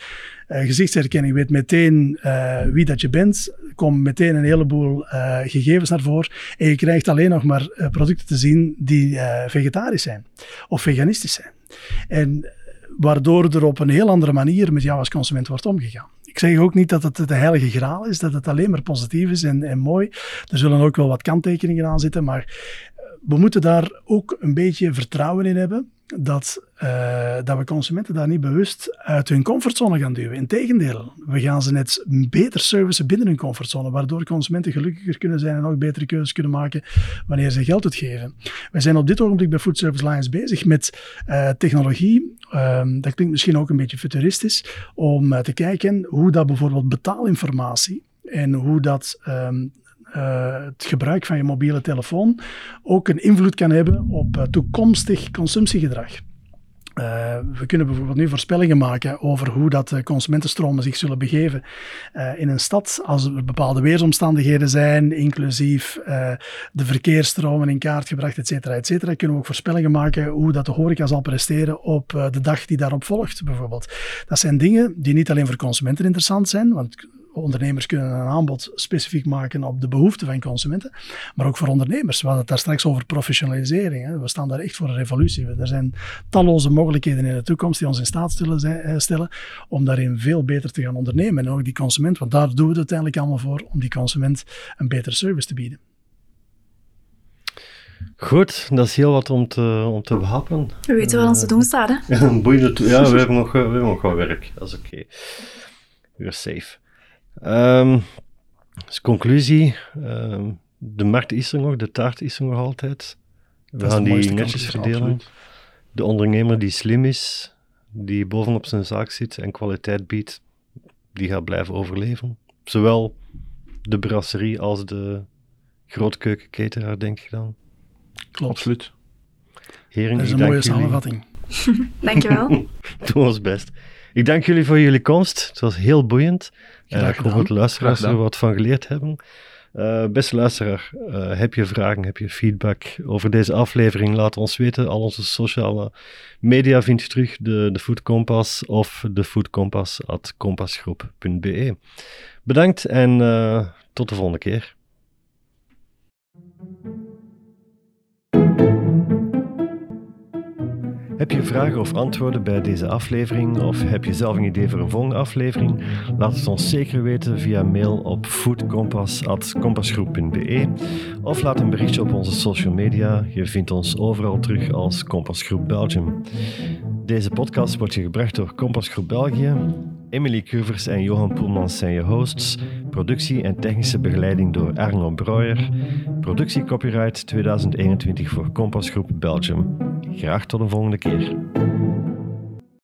D: uh, gezichtsherkenning weet meteen uh, wie dat je bent, komt meteen een heleboel gegevens naar voren en je krijgt alleen nog maar producten te zien die vegetarisch zijn of veganistisch zijn. En waardoor er op een heel andere manier met jou als consument wordt omgegaan. Ik zeg ook niet dat het de heilige graal is, dat het alleen maar positief is en, en mooi. Er zullen ook wel wat kanttekeningen aan zitten, maar we moeten daar ook een beetje vertrouwen in hebben dat, uh, dat we consumenten daar niet bewust uit hun comfortzone gaan duwen. Integendeel, we gaan ze net beter servicen binnen hun comfortzone, waardoor consumenten gelukkiger kunnen zijn en ook betere keuzes kunnen maken wanneer ze geld uitgeven. Wij zijn op dit ogenblik bij Food Service Alliance bezig met uh, technologie, um, dat klinkt misschien ook een beetje futuristisch, om uh, te kijken hoe dat bijvoorbeeld betaalinformatie en hoe dat uh, het gebruik van je mobiele telefoon ook een invloed kan hebben op toekomstig consumptiegedrag. Uh, we kunnen bijvoorbeeld nu voorspellingen maken over hoe dat de consumentenstromen zich zullen begeven uh, in een stad als er bepaalde weersomstandigheden zijn, inclusief uh, de verkeersstromen in kaart gebracht, et cetera, et cetera. Kunnen we ook voorspellingen maken hoe dat de horeca zal presteren op de dag die daarop volgt, bijvoorbeeld. Dat zijn dingen die niet alleen voor consumenten interessant zijn, want ondernemers kunnen een aanbod specifiek maken op de behoeften van consumenten, maar ook voor ondernemers. We hadden het daar straks over professionalisering. Hè. We staan daar echt voor een revolutie. Er zijn talloze mogelijkheden in de toekomst die ons in staat eh, stellen om daarin veel beter te gaan ondernemen. En ook die consument, want daar doen we het uiteindelijk allemaal voor, om die consument een betere service te bieden.
A: Goed, dat is heel wat om te, om te behappen.
B: We weten wat ons te doen staat, hè?
A: ja, we hebben nog, we hebben nog wat werk. Dat is oké. Okay. We're safe. Um, dus conclusie, um, de markt is er nog, de taart is er nog altijd. We gaan die netjes verdelen. De ondernemer die slim is, die bovenop zijn zaak zit en kwaliteit biedt, die gaat blijven overleven. Zowel de brasserie als de grootkeukenketeraar, denk ik dan.
C: Klopt. Absoluut.
D: Heren, dat is een mooie samenvatting.
B: Dankjewel.
A: Doe ons best. Ik dank jullie voor jullie komst. Het was heel boeiend. Uh, ik hoop dat de luisteraars er wat van geleerd hebben. Uh, beste luisteraar, uh, heb je vragen, heb je feedback over deze aflevering? Laat ons weten. Al onze sociale media vind je terug. De, de Food Compass of de Foodcompass at compassgroep.be. Bedankt en tot de volgende keer. Heb je vragen of antwoorden bij deze aflevering of heb je zelf een idee voor een volgende aflevering? Laat het ons zeker weten via mail op foodcompass.compassgroep.be of laat een berichtje op onze social media. Je vindt ons overal terug als Compassgroep Belgium. Deze podcast wordt je gebracht door Compassgroep België. Emily Curvers en Johan Poelmans zijn je hosts. Productie en technische begeleiding door Arno Breuer. Productie copyright 2021 voor Compassgroep Belgium. Graag tot een volgende keer.